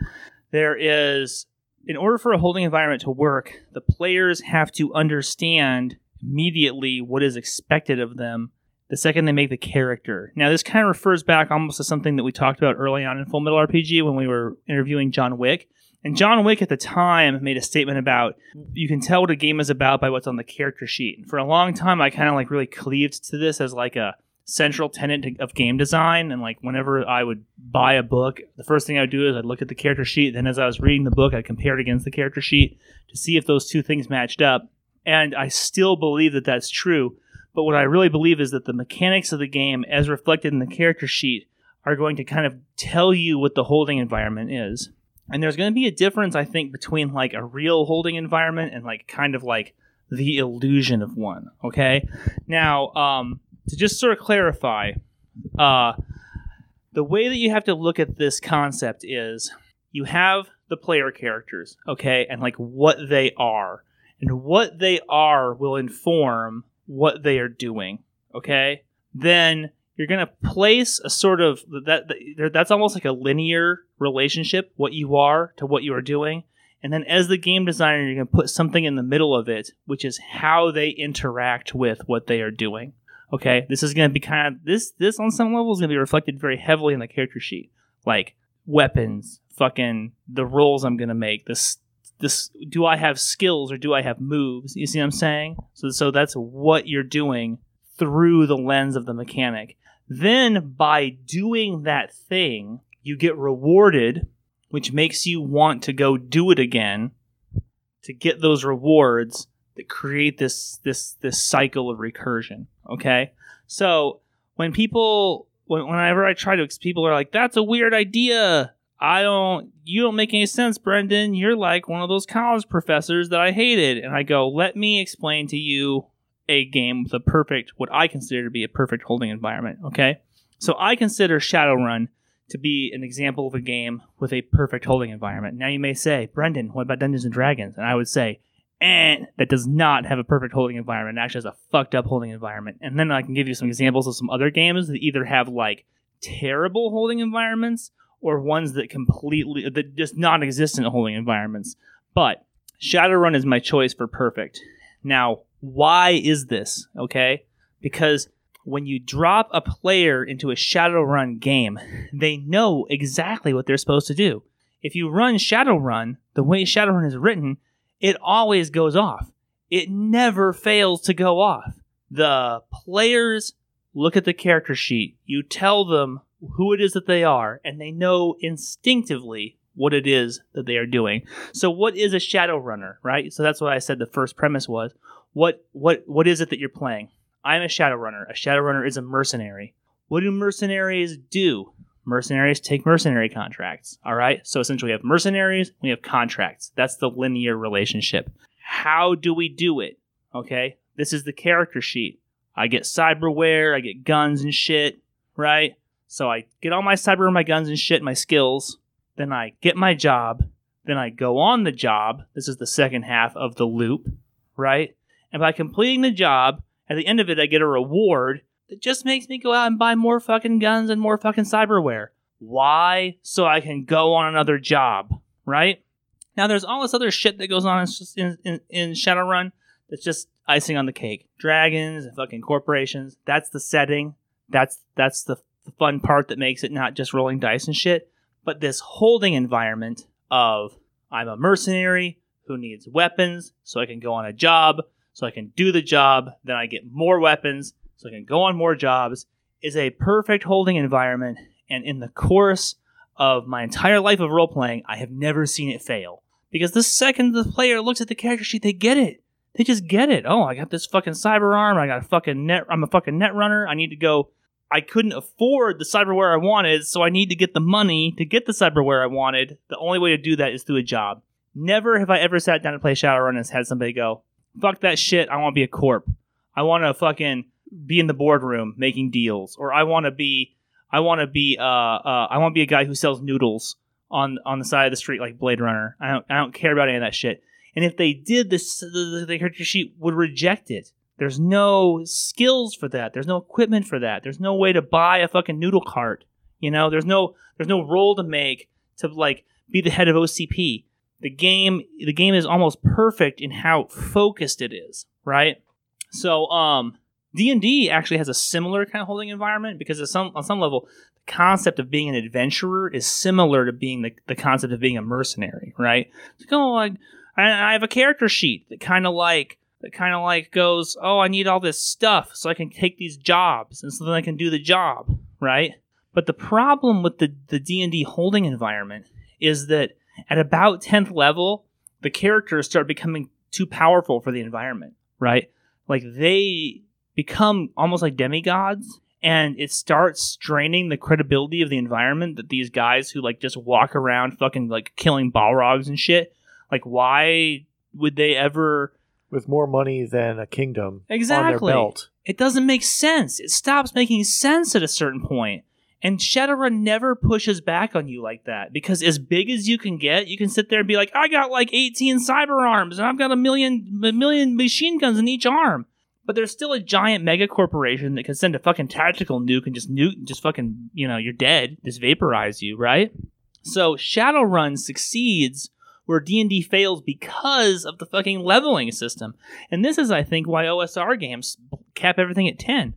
there is in order for a holding environment to work, the players have to understand immediately what is expected of them the second they make the character. Now, this kind of refers back almost to something that we talked about early on in Full Metal RPG when we were interviewing John Wick. And John Wick at the time made a statement about you can tell what a game is about by what's on the character sheet. And for a long time, I kind of like really cleaved to this as like a central tenet of game design. And like whenever I would buy a book, the first thing I would do is I'd look at the character sheet. Then as I was reading the book, I'd compare it against the character sheet to see if those two things matched up. And I still believe that that's true. But what I really believe is that the mechanics of the game, as reflected in the character sheet, are going to kind of tell you what the holding environment is. And there's going to be a difference, I think, between like a real holding environment and like kind of like the illusion of one. Okay. Now, um, to just sort of clarify, uh, the way that you have to look at this concept is you have the player characters, okay, and like what they are. And what they are will inform what they are doing, okay? Then you're going to place a sort of that, that that's almost like a linear relationship what you are to what you are doing. And then as the game designer, you're going to put something in the middle of it, which is how they interact with what they are doing. Okay, this is going to be kind of this. This on some level is going to be reflected very heavily in the character sheet, like weapons, fucking the rolls I'm going to make. This, this. Do I have skills or do I have moves? You see what I'm saying? So, so that's what you're doing through the lens of the mechanic. Then by doing that thing, you get rewarded, which makes you want to go do it again to get those rewards that create this this this cycle of recursion. Okay, so when people when, whenever I try to people are like, "That's a weird idea." I don't. You don't make any sense, Brendan. You're like one of those college professors that I hated. And I go, let me explain to you a game with a perfect, what I consider to be a perfect holding environment. Okay, so I consider Shadowrun to be an example of a game with a perfect holding environment. Now you may say, Brendan, what about Dungeons and Dragons? And I would say, and that does not have a perfect holding environment. It actually has a fucked up holding environment. And then I can give you some examples of some other games that either have like terrible holding environments or ones that completely that just non-existent holding environments. But Shadowrun is my choice for perfect. Now, why is this? Okay? Because when you drop a player into a Shadowrun game, they know exactly what they're supposed to do. If you run Shadowrun the way Shadowrun is written, it always goes off. It never fails to go off. The players look at the character sheet. You tell them who it is that they are, and they know instinctively what it is that they are doing. So, what is a shadow runner, right? So that's what I said. The first premise was, what what what is it that you're playing? I'm a shadow runner. A shadow runner is a mercenary. What do mercenaries do? Mercenaries take mercenary contracts. All right. So essentially, we have mercenaries, we have contracts. That's the linear relationship. How do we do it? Okay. This is the character sheet. I get cyberware, I get guns and shit, right? So I get all my cyber, my guns and shit, my skills. Then I get my job. Then I go on the job. This is the second half of the loop, right? And by completing the job, at the end of it, I get a reward that just makes me go out and buy more fucking guns and more fucking cyberware. Why? So I can go on another job, right? Now, there's all this other shit that goes on in, in, in Shadowrun that's just icing on the cake. Dragons and fucking corporations. That's the setting. That's that's the, the fun part that makes it not just rolling dice and shit. But this holding environment of I'm a mercenary who needs weapons so I can go on a job, so I can do the job, then I get more weapons, so I can go on more jobs, is a perfect holding environment. And in the course of my entire life of role playing, I have never seen it fail. Because the second the player looks at the character sheet, they get it. They just get it. Oh, I got this fucking cyber arm. I got a fucking net. I'm a fucking net runner. I need to go. I couldn't afford the cyberware I wanted, so I need to get the money to get the cyberware I wanted. The only way to do that is through a job. Never have I ever sat down to play Shadowrun and had somebody go, "Fuck that shit. I want to be a corp. I want to fucking be in the boardroom making deals, or I want to be, I want to be, uh, uh, I want to be a guy who sells noodles on on the side of the street like Blade Runner. I don't I don't care about any of that shit. And if they did, this the, the character sheet would reject it. There's no skills for that. There's no equipment for that. There's no way to buy a fucking noodle cart. You know, there's no there's no role to make to like be the head of OCP. The game the game is almost perfect in how focused it is, right? So um D&D actually has a similar kind of holding environment because at some, on some level the concept of being an adventurer is similar to being the, the concept of being a mercenary, right? It's kind of like I, I have a character sheet that kind of like that kind of like goes, "Oh, I need all this stuff so I can take these jobs and so then I can do the job," right? But the problem with the the D&D holding environment is that at about 10th level, the characters start becoming too powerful for the environment, right? Like they become almost like demigods and it starts straining the credibility of the environment that these guys who like just walk around fucking like killing balrogs and shit like why would they ever with more money than a kingdom on Exactly. their belt. it doesn't make sense it stops making sense at a certain point and Shadowrun never pushes back on you like that because as big as you can get, you can sit there and be like, I got like 18 cyber arms and I've got a million, a million machine guns in each arm. But there's still a giant mega corporation that can send a fucking tactical nuke and just nuke, just fucking, you know, you're dead, just vaporize you, right? So Shadowrun succeeds where D&D fails because of the fucking leveling system. And this is, I think, why OSR games cap everything at 10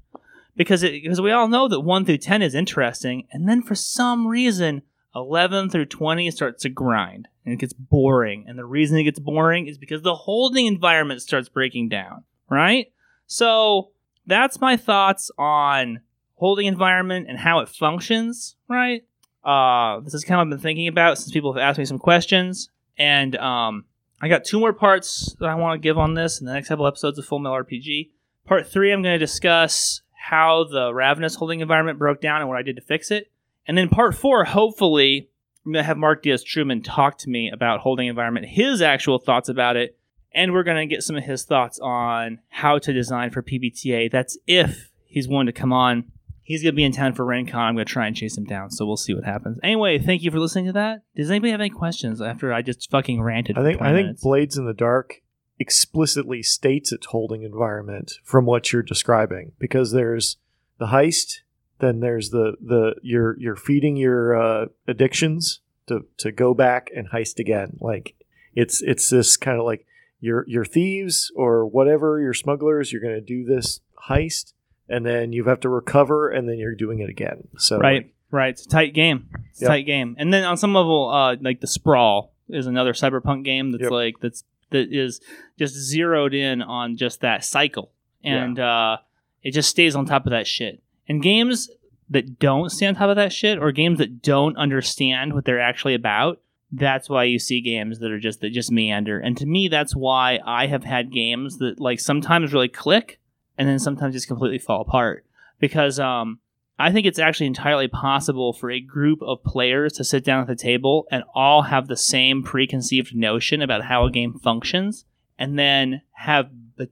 because it, because we all know that 1 through 10 is interesting and then for some reason 11 through 20 starts to grind and it gets boring. And the reason it gets boring is because the holding environment starts breaking down right? So that's my thoughts on holding environment and how it functions right? Uh, this is kind of i've been thinking about since people have asked me some questions and um, i got two more parts that i want to give on this in the next couple episodes of full metal rpg part three i'm going to discuss how the ravenous holding environment broke down and what i did to fix it. And then part four hopefully i'm going to have marc diaz truman talk to me about holding environment his actual thoughts about it and we're going to get some of his thoughts on how to design for pbta that's if he's willing to come on he's going to be in town for RinCon i'm going to try and chase him down so we'll see what happens anyway thank you for listening to that does anybody have any questions after i just fucking ranted I think 20 I think minutes? Blades in the Dark explicitly states its holding environment from what you're describing because there's the heist, then there's the the you're you're feeding your uh, addictions to to go back and heist again. Like it's it's this kind of like you're you're thieves or whatever, you're smugglers. You're going to do this heist, and then you have to recover, and then you're doing it again. So right right. It's a tight game. It's a tight game. And then on some level uh like the sprawl is another cyberpunk game that's Yep. like that's that is just zeroed in on just that cycle. And uh it just stays on top of that shit. And games that don't stay on top of that shit or games that don't understand what they're actually about that's why you see games that are just that just meander. And to me that's why i have had games that like sometimes really click and then sometimes just completely fall apart because um I think it's actually entirely possible for a group of players to sit down at the table and all have the same preconceived notion about how a game functions, and then have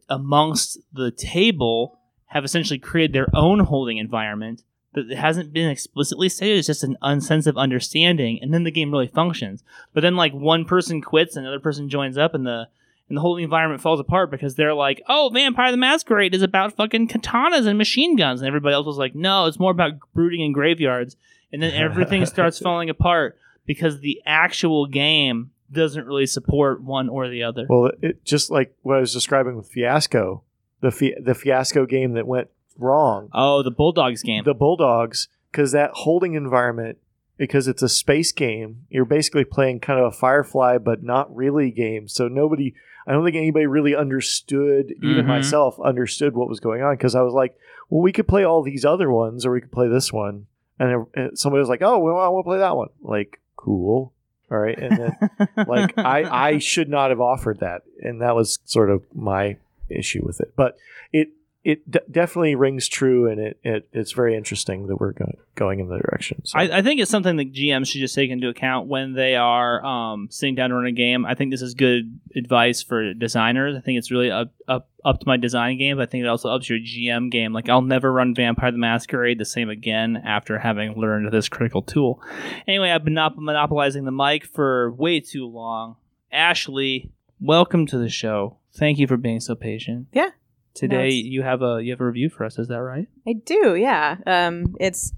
amongst the table have essentially created their own holding environment that hasn't been explicitly stated. It's just an unsense of understanding, and then the game really functions. But then, like one person quits, another person joins up, and the and the whole environment falls apart because they're like, "Oh, Vampire the Masquerade is about fucking katanas and machine guns," and everybody else was like, "No, it's more about brooding in graveyards." And then everything starts falling apart because the actual game doesn't really support one or the other. Well, it just like what I was describing with Fiasco, the fi- the Fiasco game that went wrong. oh, the Bulldogs game. The Bulldogs, because that holding environment, because it's a space game, you're basically playing kind of a Firefly, but not really game. So nobody, I don't think anybody really understood, even Mhm. myself, understood what was going on. Because I was like, well, we could play all these other ones, or we could play this one. And, and somebody was like, oh, well, I want to play that one. Like, cool. All right. And then like I, I should not have offered that and that was sort of my issue with it but it it d- definitely rings true, and it, it it's very interesting that we're go- going in the direction. So. I, I think it's something that GMs should just take into account when they are um, sitting down to run a game. I think this is good advice for designers. I think it's really up up, up to my design game. But I think it also ups your GM game. Like I'll never run Vampire the Masquerade the same again after having learned this critical tool. Anyway, I've been monop- monopolizing the mic for way too long. Ashley, welcome to the show. Thank you for being so patient. Yeah. Today No, you have a you have a review for us. Is that right? I do, yeah. Um, it's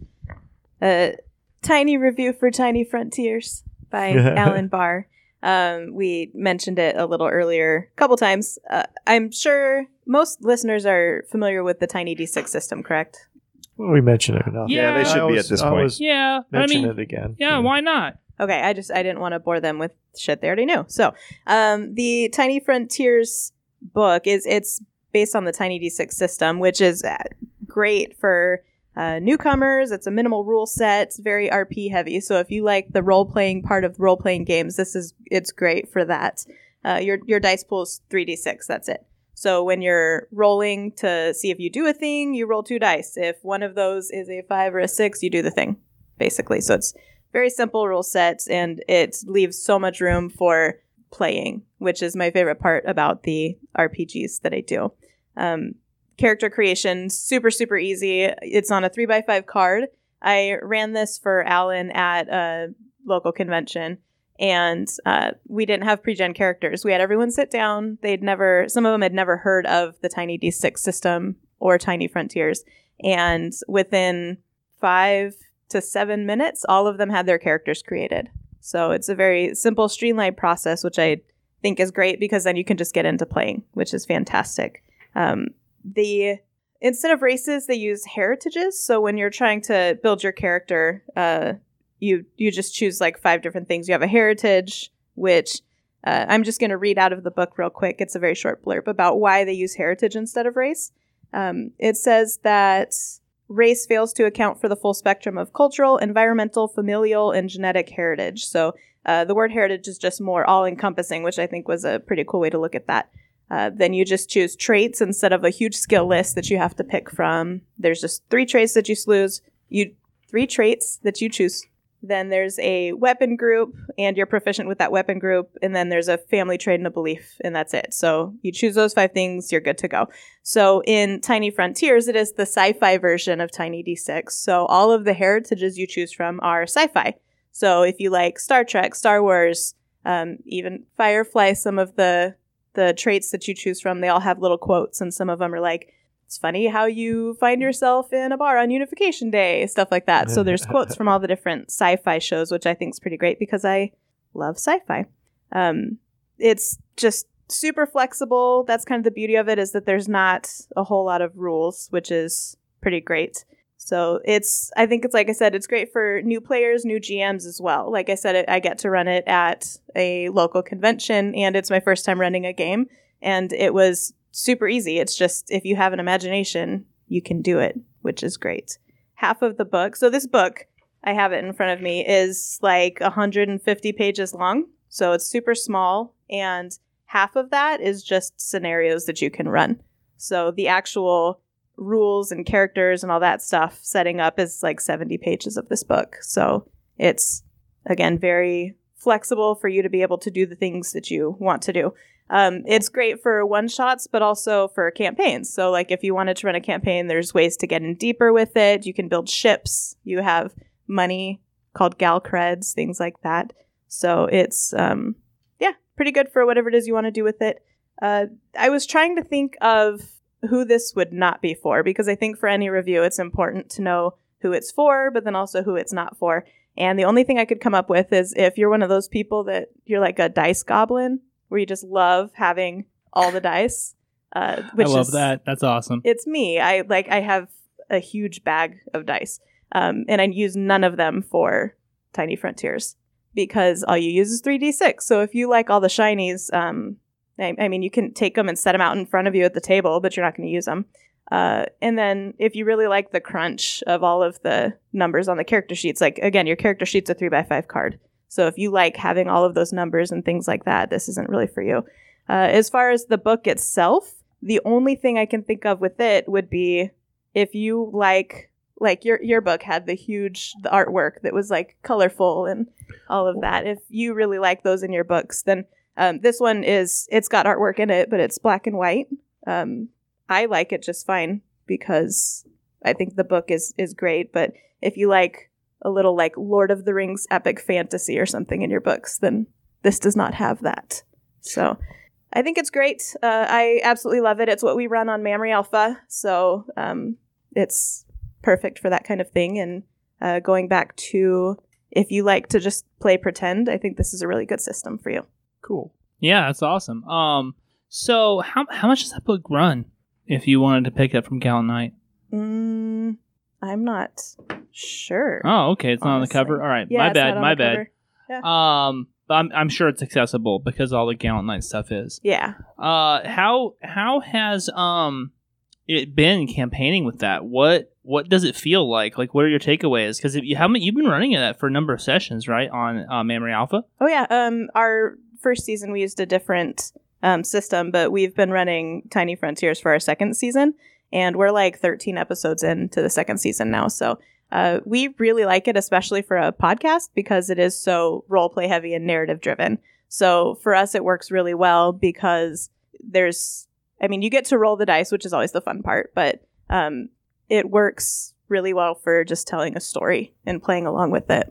a tiny review for Tiny Frontiers by Alan Bahr. Um, we mentioned it a little earlier, a couple times. Uh, I'm sure most listeners are familiar with the Tiny D6 system, correct? Well, we mentioned it enough. Yeah, they should be I always- at this I point. always Yeah, but I mention mean, it again. yeah. Why not? Okay, I just I didn't want to bore them with shit they already knew. So, um, the Tiny Frontiers book is it's based on the Tiny D6 system, which is uh, great for uh, newcomers. It's a minimal rule set. It's very RP heavy. So if you like the role playing part of role playing games, this is it's great for that. Uh, your your dice pool is three d six. That's it. So when you're rolling to see if you do a thing, you roll two dice. If one of those is a five or a six, you do the thing, basically. So it's very simple rule set, and it leaves so much room for playing, which is my favorite part about the RPGs that I do. Um, character creation, super, super easy. It's on a three by five card. I ran this for Alan at a local convention, and uh, we didn't have pre-gen characters. We had everyone sit down. They'd never, some of them had never heard of the Tiny D6 system or Tiny Frontiers, and within five to seven minutes, all of them had their characters created. So it's a very simple, streamlined process, which I think is great because then you can just get into playing, which is fantastic. Um, the instead of races, they use heritages. So when you're trying to build your character, uh, you you just choose like five different things. You have a heritage, which uh, I'm just going to read out of the book real quick. It's a very short blurb about why they use heritage instead of race. Um, it says that race fails to account for the full spectrum of cultural, environmental, familial, and genetic heritage. So uh, the word heritage is just more all encompassing, which I think was a pretty cool way to look at that. Uh, then you just choose traits instead of a huge skill list that you have to pick from. There's just three traits that you choose. You three traits that you choose. Then there's a weapon group, and you're proficient with that weapon group. And then there's a family trait and a belief, and that's it. So you choose those five things, you're good to go. So in Tiny Frontiers, it is the sci-fi version of Tiny D6. So all of the heritages you choose from are sci-fi. So if you like Star Trek, Star Wars, um, even Firefly, some of the the traits that you choose from, they all have little quotes, and some of them are like, "It's funny how you find yourself in a bar on Unification Day," stuff like that. So there's quotes from all the different sci-fi shows, which I think is pretty great because I love sci-fi. Um, it's just super flexible. That's kind of the beauty of it is that there's not a whole lot of rules, which is pretty great. So it's, I think it's like I said, it's great for new players, new GMs as well. Like I said, I get to run it at a local convention, and it's my first time running a game, and it was super easy. It's just if you have an imagination, you can do it, which is great. Half of the book, so this book, I have it in front of me, is like 150 pages long. So it's super small, and half of that is just scenarios that you can run. So the actual rules and characters and all that stuff setting up is like 70 pages of this book. So it's again very flexible for you to be able to do the things that you want to do. Um, it's great for one shots, but also for campaigns. So, like, if you wanted to run a campaign, there's ways to get in deeper with it. You can build ships. You have money called gal creds, things like that. So it's um, yeah, pretty good for whatever it is you want to do with it. Uh, I was trying to think of who this would not be for because I think for any review, it's important to know who it's for, but then also who it's not for. And the only thing I could come up with is if you're one of those people that you're like a dice goblin, where you just love having all the dice. Uh, which I love is, that. That's awesome. It's me. I like. I have a huge bag of dice, um, and I use none of them for Tiny Frontiers because all you use is three d six. So if you like all the shinies, um, I, I mean, you can take them and set them out in front of you at the table, but you're not going to use them. Uh, and then if you really like the crunch of all of the numbers on the character sheets, like again, your character sheet's a three by five card. So if you like having all of those numbers and things like that, this isn't really for you. Uh, as far as the book itself, the only thing I can think of with it would be if you like like your your book had the huge the artwork that was like colorful and all of that. If you really like those in your books, then um, this one is it's got artwork in it, but it's black and white. Um, I like it just fine because I think the book is is great. But if you like a little like Lord of the Rings epic fantasy or something in your books, then this does not have that. So I think it's great. Uh, I absolutely love it. It's what we run on Memory Alpha, so um, it's perfect for that kind of thing. And uh, going back to if you like to just play pretend, I think this is a really good system for you. Cool. Yeah, that's awesome. Um, so how how much does that book run if you wanted to pick it up from Gallant Knight? Mm, I'm not sure. Oh, okay, it's not on the cover. All right, Yeah, my bad, my bad. cover. Um, but I'm I'm sure it's accessible because all the Gallant Knight stuff is. Yeah. Uh, how how has um it been campaigning with that? What what does it feel like? Like, what are your takeaways? Because you haven't you've been running it for a number of sessions, right, on uh, Memory Alpha? Oh yeah. Um, our first season we used a different um, system, but we've been running Tiny Frontiers for our second season, and we're like 13 episodes into the second season now. So uh, we really like it, especially for a podcast because it is so role play heavy and narrative driven. So for us, it works really well because there's, I mean, you get to roll the dice, which is always the fun part, but um, it works really well for just telling a story and playing along with it.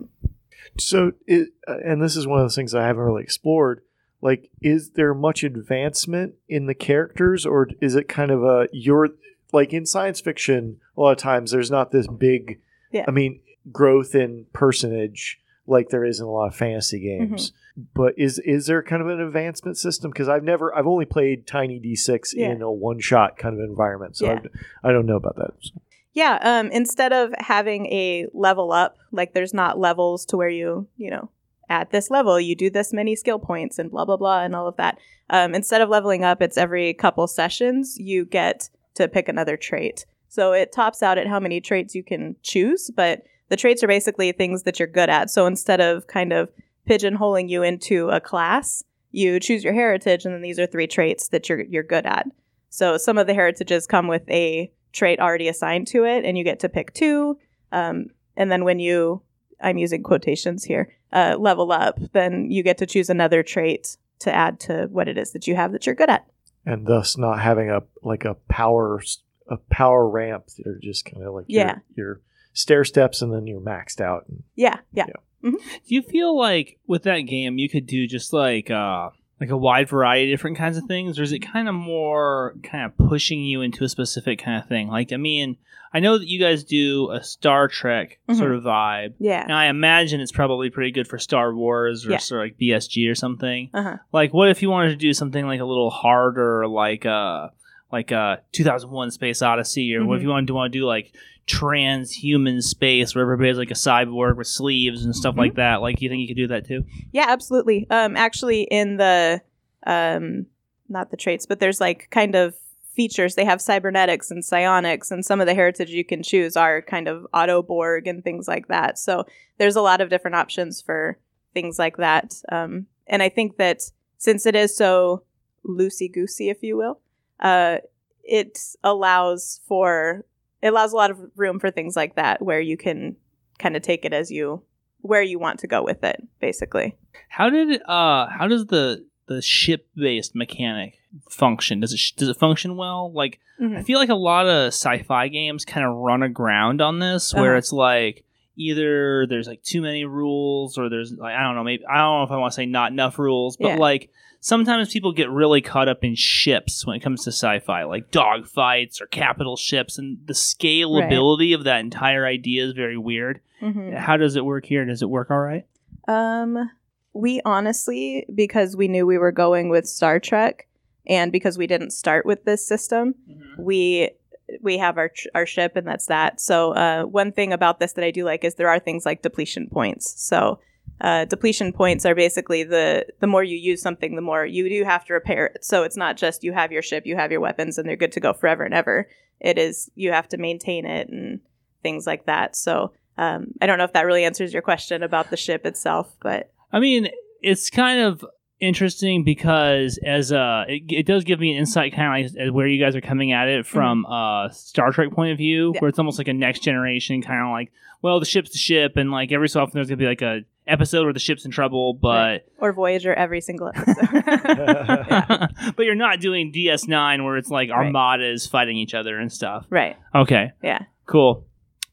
So, it, uh, and this is one of those things I haven't really explored. Like, is there much advancement in the characters, or is it kind of a you're like in science fiction? A lot of times, there's not this big, Yeah. I mean, growth in personage like there is in a lot of fantasy games. But is is there kind of an advancement system? Because I've never, I've only played Tiny D6 Yeah. in a one shot kind of environment, so Yeah. I, I don't know about that. So, Yeah, um, instead of having a level up, like there's not levels to where you, you know, at this level you do this many skill points and blah blah blah and all of that. Um, instead of leveling up, it's every couple sessions you get to pick another trait. So it tops out at how many traits you can choose, but the traits are basically things that you're good at. So instead of kind of pigeonholing you into a class, you choose your heritage, and then these are three traits that you're you're good at. So some of the heritages come with a trait already assigned to it, and you get to pick two. Um, and then when you, I'm using quotations here, uh, level up, then you get to choose another trait to add to what it is that you have that you're good at. and thus not having a like a power a power ramp. that are just kind of like Yeah. your, your stair steps, and then you're maxed out. And Yeah, yeah. Do you feel like with that game you could do just like uh like a wide variety of different kinds of things, or is it kind of more kind of pushing you into a specific kind of thing? Like, I mean, I know that you guys do a Star Trek Mhm. sort of vibe. Yeah. And I imagine it's probably pretty good for Star Wars or Yeah. sort of like BSG or something. Uh-huh. Like, what if you wanted to do something like a little harder, like uh like uh 2001 Space Odyssey, or what if you wanted to want to do like transhuman space where everybody's like a cyborg with sleeves and stuff Mm-hmm. like that? Like, you think you could do that too? Yeah, absolutely. Um, actually, in the um, not the traits, but there's like kind of features. They have cybernetics and psionics, and some of the heritage you can choose are kind of Autoborg and things like that. So there's a lot of different options for things like that. Um, and I think that since it is so loosey goosey, if you will, uh, it allows for it allows a lot of room for things like that where you can kind of take it as you where you want to go with it, basically. How did uh how does the the ship based mechanic function? Does it sh- does it function well? Like I feel like a lot of sci-fi games kind of run aground on this, where Uh-huh. it's like either there's like too many rules, or there's like I don't know, maybe I don't know if I want to say not enough rules, but Yeah. like sometimes people get really caught up in ships when it comes to sci-fi, like dogfights or capital ships, and the scalability of that entire idea is very weird. Mhm. How does it work here? Does it work all right? Um, we honestly, because we knew we were going with Star Trek, and because we didn't start with this system, we we have our our ship, and that's that. So, uh, one thing about this that I do like is there are things like depletion points. So, uh, depletion points are basically the the more you use something, the more you do have to repair it. So it's not just you have your ship, you have your weapons, and they're good to go forever and ever. It is you have to maintain it and things like that. So. Um, I don't know if that really answers your question about the ship itself, but I mean, it's kind of interesting because as uh it, it does give me an insight kind of like as where you guys are coming at it from uh Star Trek point of view Yeah. where it's almost like a next generation kind of like well the ship's the ship and like every so often there's gonna be like a episode where the ship's in trouble but or Voyager every single episode. but you're not doing DS9 where it's like Right. armadas fighting each other and stuff right. okay Yeah. cool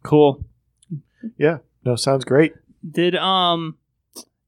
cool Yeah. No, sounds great. Did um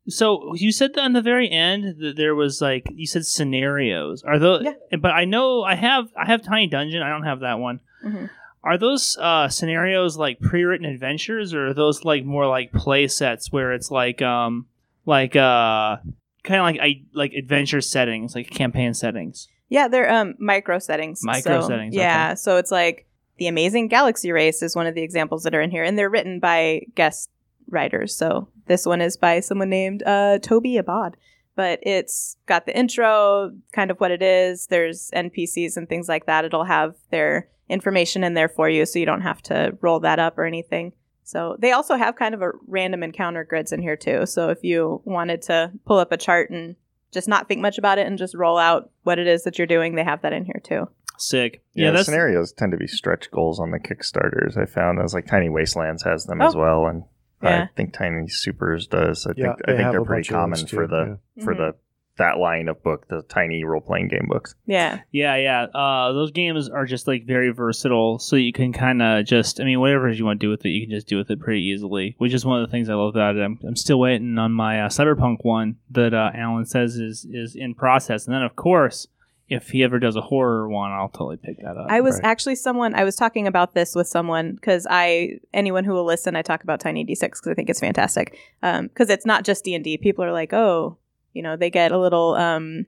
so you said that on the very end that there was like you said scenarios. Are those Yeah. but I know I have I have Tiny Dungeon, I don't have that one. Mhm. Are those uh scenarios like pre-written adventures or are those like more like play sets where it's like um like uh kind of like I like adventure settings, like campaign settings? Yeah, they're um micro settings. Micro So, settings, Yeah, so it's like the Amazing Galaxy Race is one of the examples that are in here, and they're written by guest writers. So this one is by someone named uh, Toby Abad. But it's got the intro, kind of what it is. There's NPCs and things like that. It'll have their information in there for you, so you don't have to roll that up or anything. So they also have kind of a random encounter grids in here too. So if you wanted to pull up a chart and just not think much about it and just roll out what it is that you're doing, they have that in here too. Sick. Yeah, Yeah, the scenarios tend to be stretch goals on the Kickstarters. I found as like Tiny Wastelands has them Oh. as well, and Yeah. I think Tiny Supers does. I Yeah, think I they think have they're pretty common those for too, the for Mhm. the that line of book, the tiny role playing game books. Yeah. Yeah, yeah. Uh, those games are just like very versatile, so you can kind of just, I mean, whatever you want to do with it, you can just do with it pretty easily. Which is one of the things I love about it. I'm, I'm still waiting on my uh, Cyberpunk one that uh, Alan says is is in process, and then of course, if he ever does a horror one, I'll totally pick that up. I was Right. actually someone I was talking about this with someone because I anyone who will listen I talk about Tiny D6 because I think it's fantastic because it's not just D and D. People are like, oh, you know, they get a little um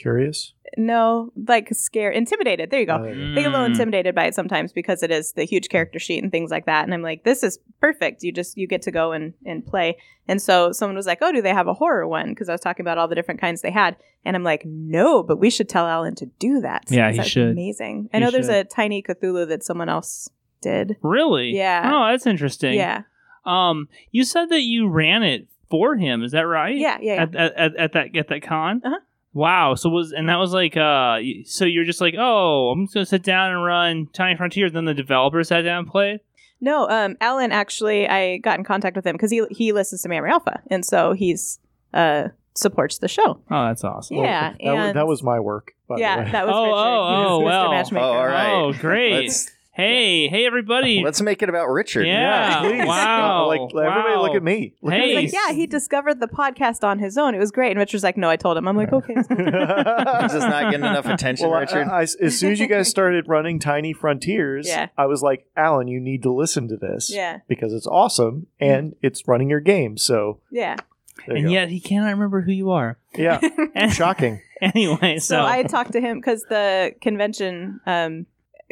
Curious. no like scared, intimidated. There you go. Uh, They get a little Mm. intimidated by it sometimes because it is the huge character sheet and things like that. And I'm like, this is perfect. You just you get to go and and play. And so someone was like, oh, do they have a horror one? Because I was talking about all the different kinds they had, and I'm like, no, but we should tell Alan to do that. Yeah, 'cause he that's should. Amazing. I He know there's should. a tiny Cthulhu that someone else did. Really? Yeah. Oh, that's interesting. Yeah, Um, you said that you ran it for him. Is that right? yeah, yeah. yeah. At, at, at, at that at that con. Uh-huh. Wow. So was and that was like uh. So you're just like, oh, I'm just gonna sit down and run Tiny Frontiers. Then the developer sat down and played. No, um, Alan actually, I got in contact with him because he he listens to Memory Alpha, and so he's uh supports the show. Oh, that's awesome. Yeah, that, was, and- that was my work. By the yeah, way. that was Oh, Richard. oh, He was oh, Mr. well. Matchmaker. Oh, all right. Oh, great. Let's hey, hey, everybody. let's make it about Richard. Yeah. please. Wow. Like everybody, Wow. look at me. Look Hey. He's at like, yeah, he discovered the podcast on his own. It was great. And Richard's like, no, I told him. I'm like, okay. it's cool." me. He's just not getting enough attention, Well, Richard. I- as soon as you guys started running Tiny Frontiers, Yeah. I was like, Alan, you need to listen to this yeah, because it's awesome and it's running your game. So yeah. and go. yet he cannot remember who you are. yeah, shocking. anyway, so, So I talked to him because the convention um,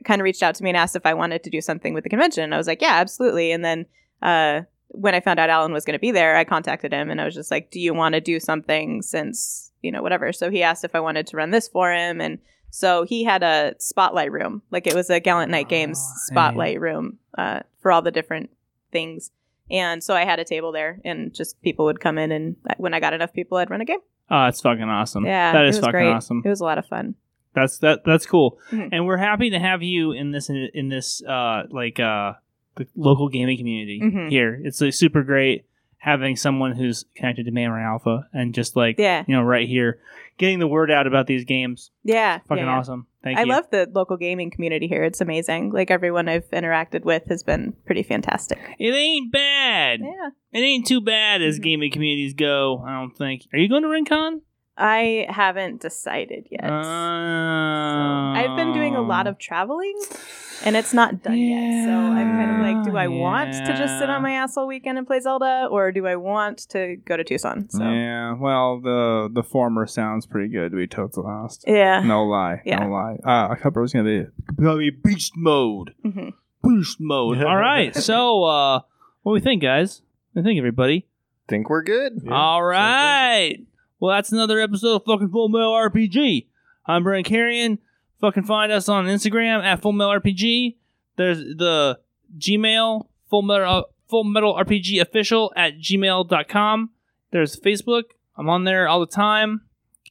kind of reached out to me and asked if I wanted to do something with the convention. And I was like, yeah, absolutely. And then uh, when I found out Alan was going to be there, I contacted him and I was just like, do you want to do something since, you know, whatever. So he asked if I wanted to run this for him. And so he had a spotlight room. Like it was a Gallant Knight Games Oh, spotlight room uh, for all the different things. And so I had a table there, and just people would come in, and when I got enough people, I'd run a game. oh, that's fucking awesome. Yeah, that is fucking great. awesome. It was a lot of fun. That's that. That's cool, Mhm. and we're happy to have you in this in this uh like uh the local gaming community Mhm. here. It's like super great having someone who's connected to Memory Alpha and just like Yeah, you know right here getting the word out about these games. yeah, Fucking yeah, yeah. awesome. Thank you. I you. love the local gaming community here. It's amazing. Like everyone I've interacted with has been pretty fantastic. it. Ain't bad. Yeah, It ain't too bad as Mhm. gaming communities go. I don't think. Are you going to RinCon? I haven't decided yet. Uh, So, I've been doing a lot of traveling, and it's not done yet. So I'm kind of like, do I want to just sit on my ass all weekend and play Zelda, or do I want to go to Tucson? So Yeah, well, the the former sounds pretty good. To be totally honest, yeah, no lie, Yeah. no lie. Uh, I thought it was gonna be probably beast mode, Mhm. boost mode. All right, so uh, what do we think, guys? I think, everybody? Think we're good. Yeah, All sounds right. Well, that's another episode of fucking Full Metal RPG. I'm Brent Carrion. Fucking find us on Instagram at Full Metal RPG. There's the Gmail Full Metal uh, Full Metal RPG official at gmail.com. There's Facebook I'm on there all the time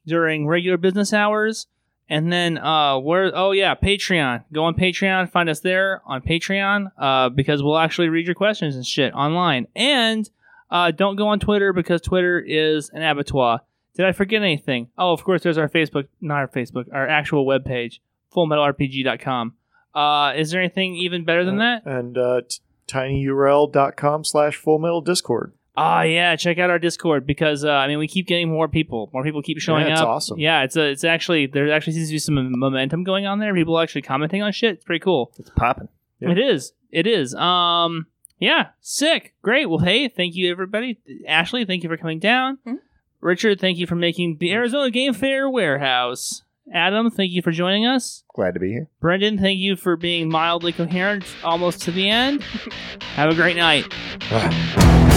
during regular business hours. And then uh where oh yeah, Patreon. Go on Patreon, find us there on Patreon, uh, because we'll actually read your questions and shit online. And uh don't go on Twitter because Twitter is an abattoir. Did I forget anything? Oh, of course there's our Facebook not our Facebook, our actual webpage, fullmetalrpg.com. Uh is there anything even better than that? And uh, t- tinyurl.com slash full metal discord. Ah, yeah, check out our Discord because uh, I mean we keep getting more people. More people keep showing Yeah, it's up. awesome. Yeah, it's a, it's actually there actually seems to be some momentum going on there. People actually commenting on shit. It's pretty cool. It's popping. Yeah. It is. It is. Um, yeah, sick, great. Well, hey, thank you everybody. Ashley, thank you for coming down. Mhm. Richard, thank you for making the Arizona Game Fair warehouse. Adam, thank you for joining us. Glad to be here. Brendan, thank you for being mildly coherent almost to the end. Have a great night. Ah.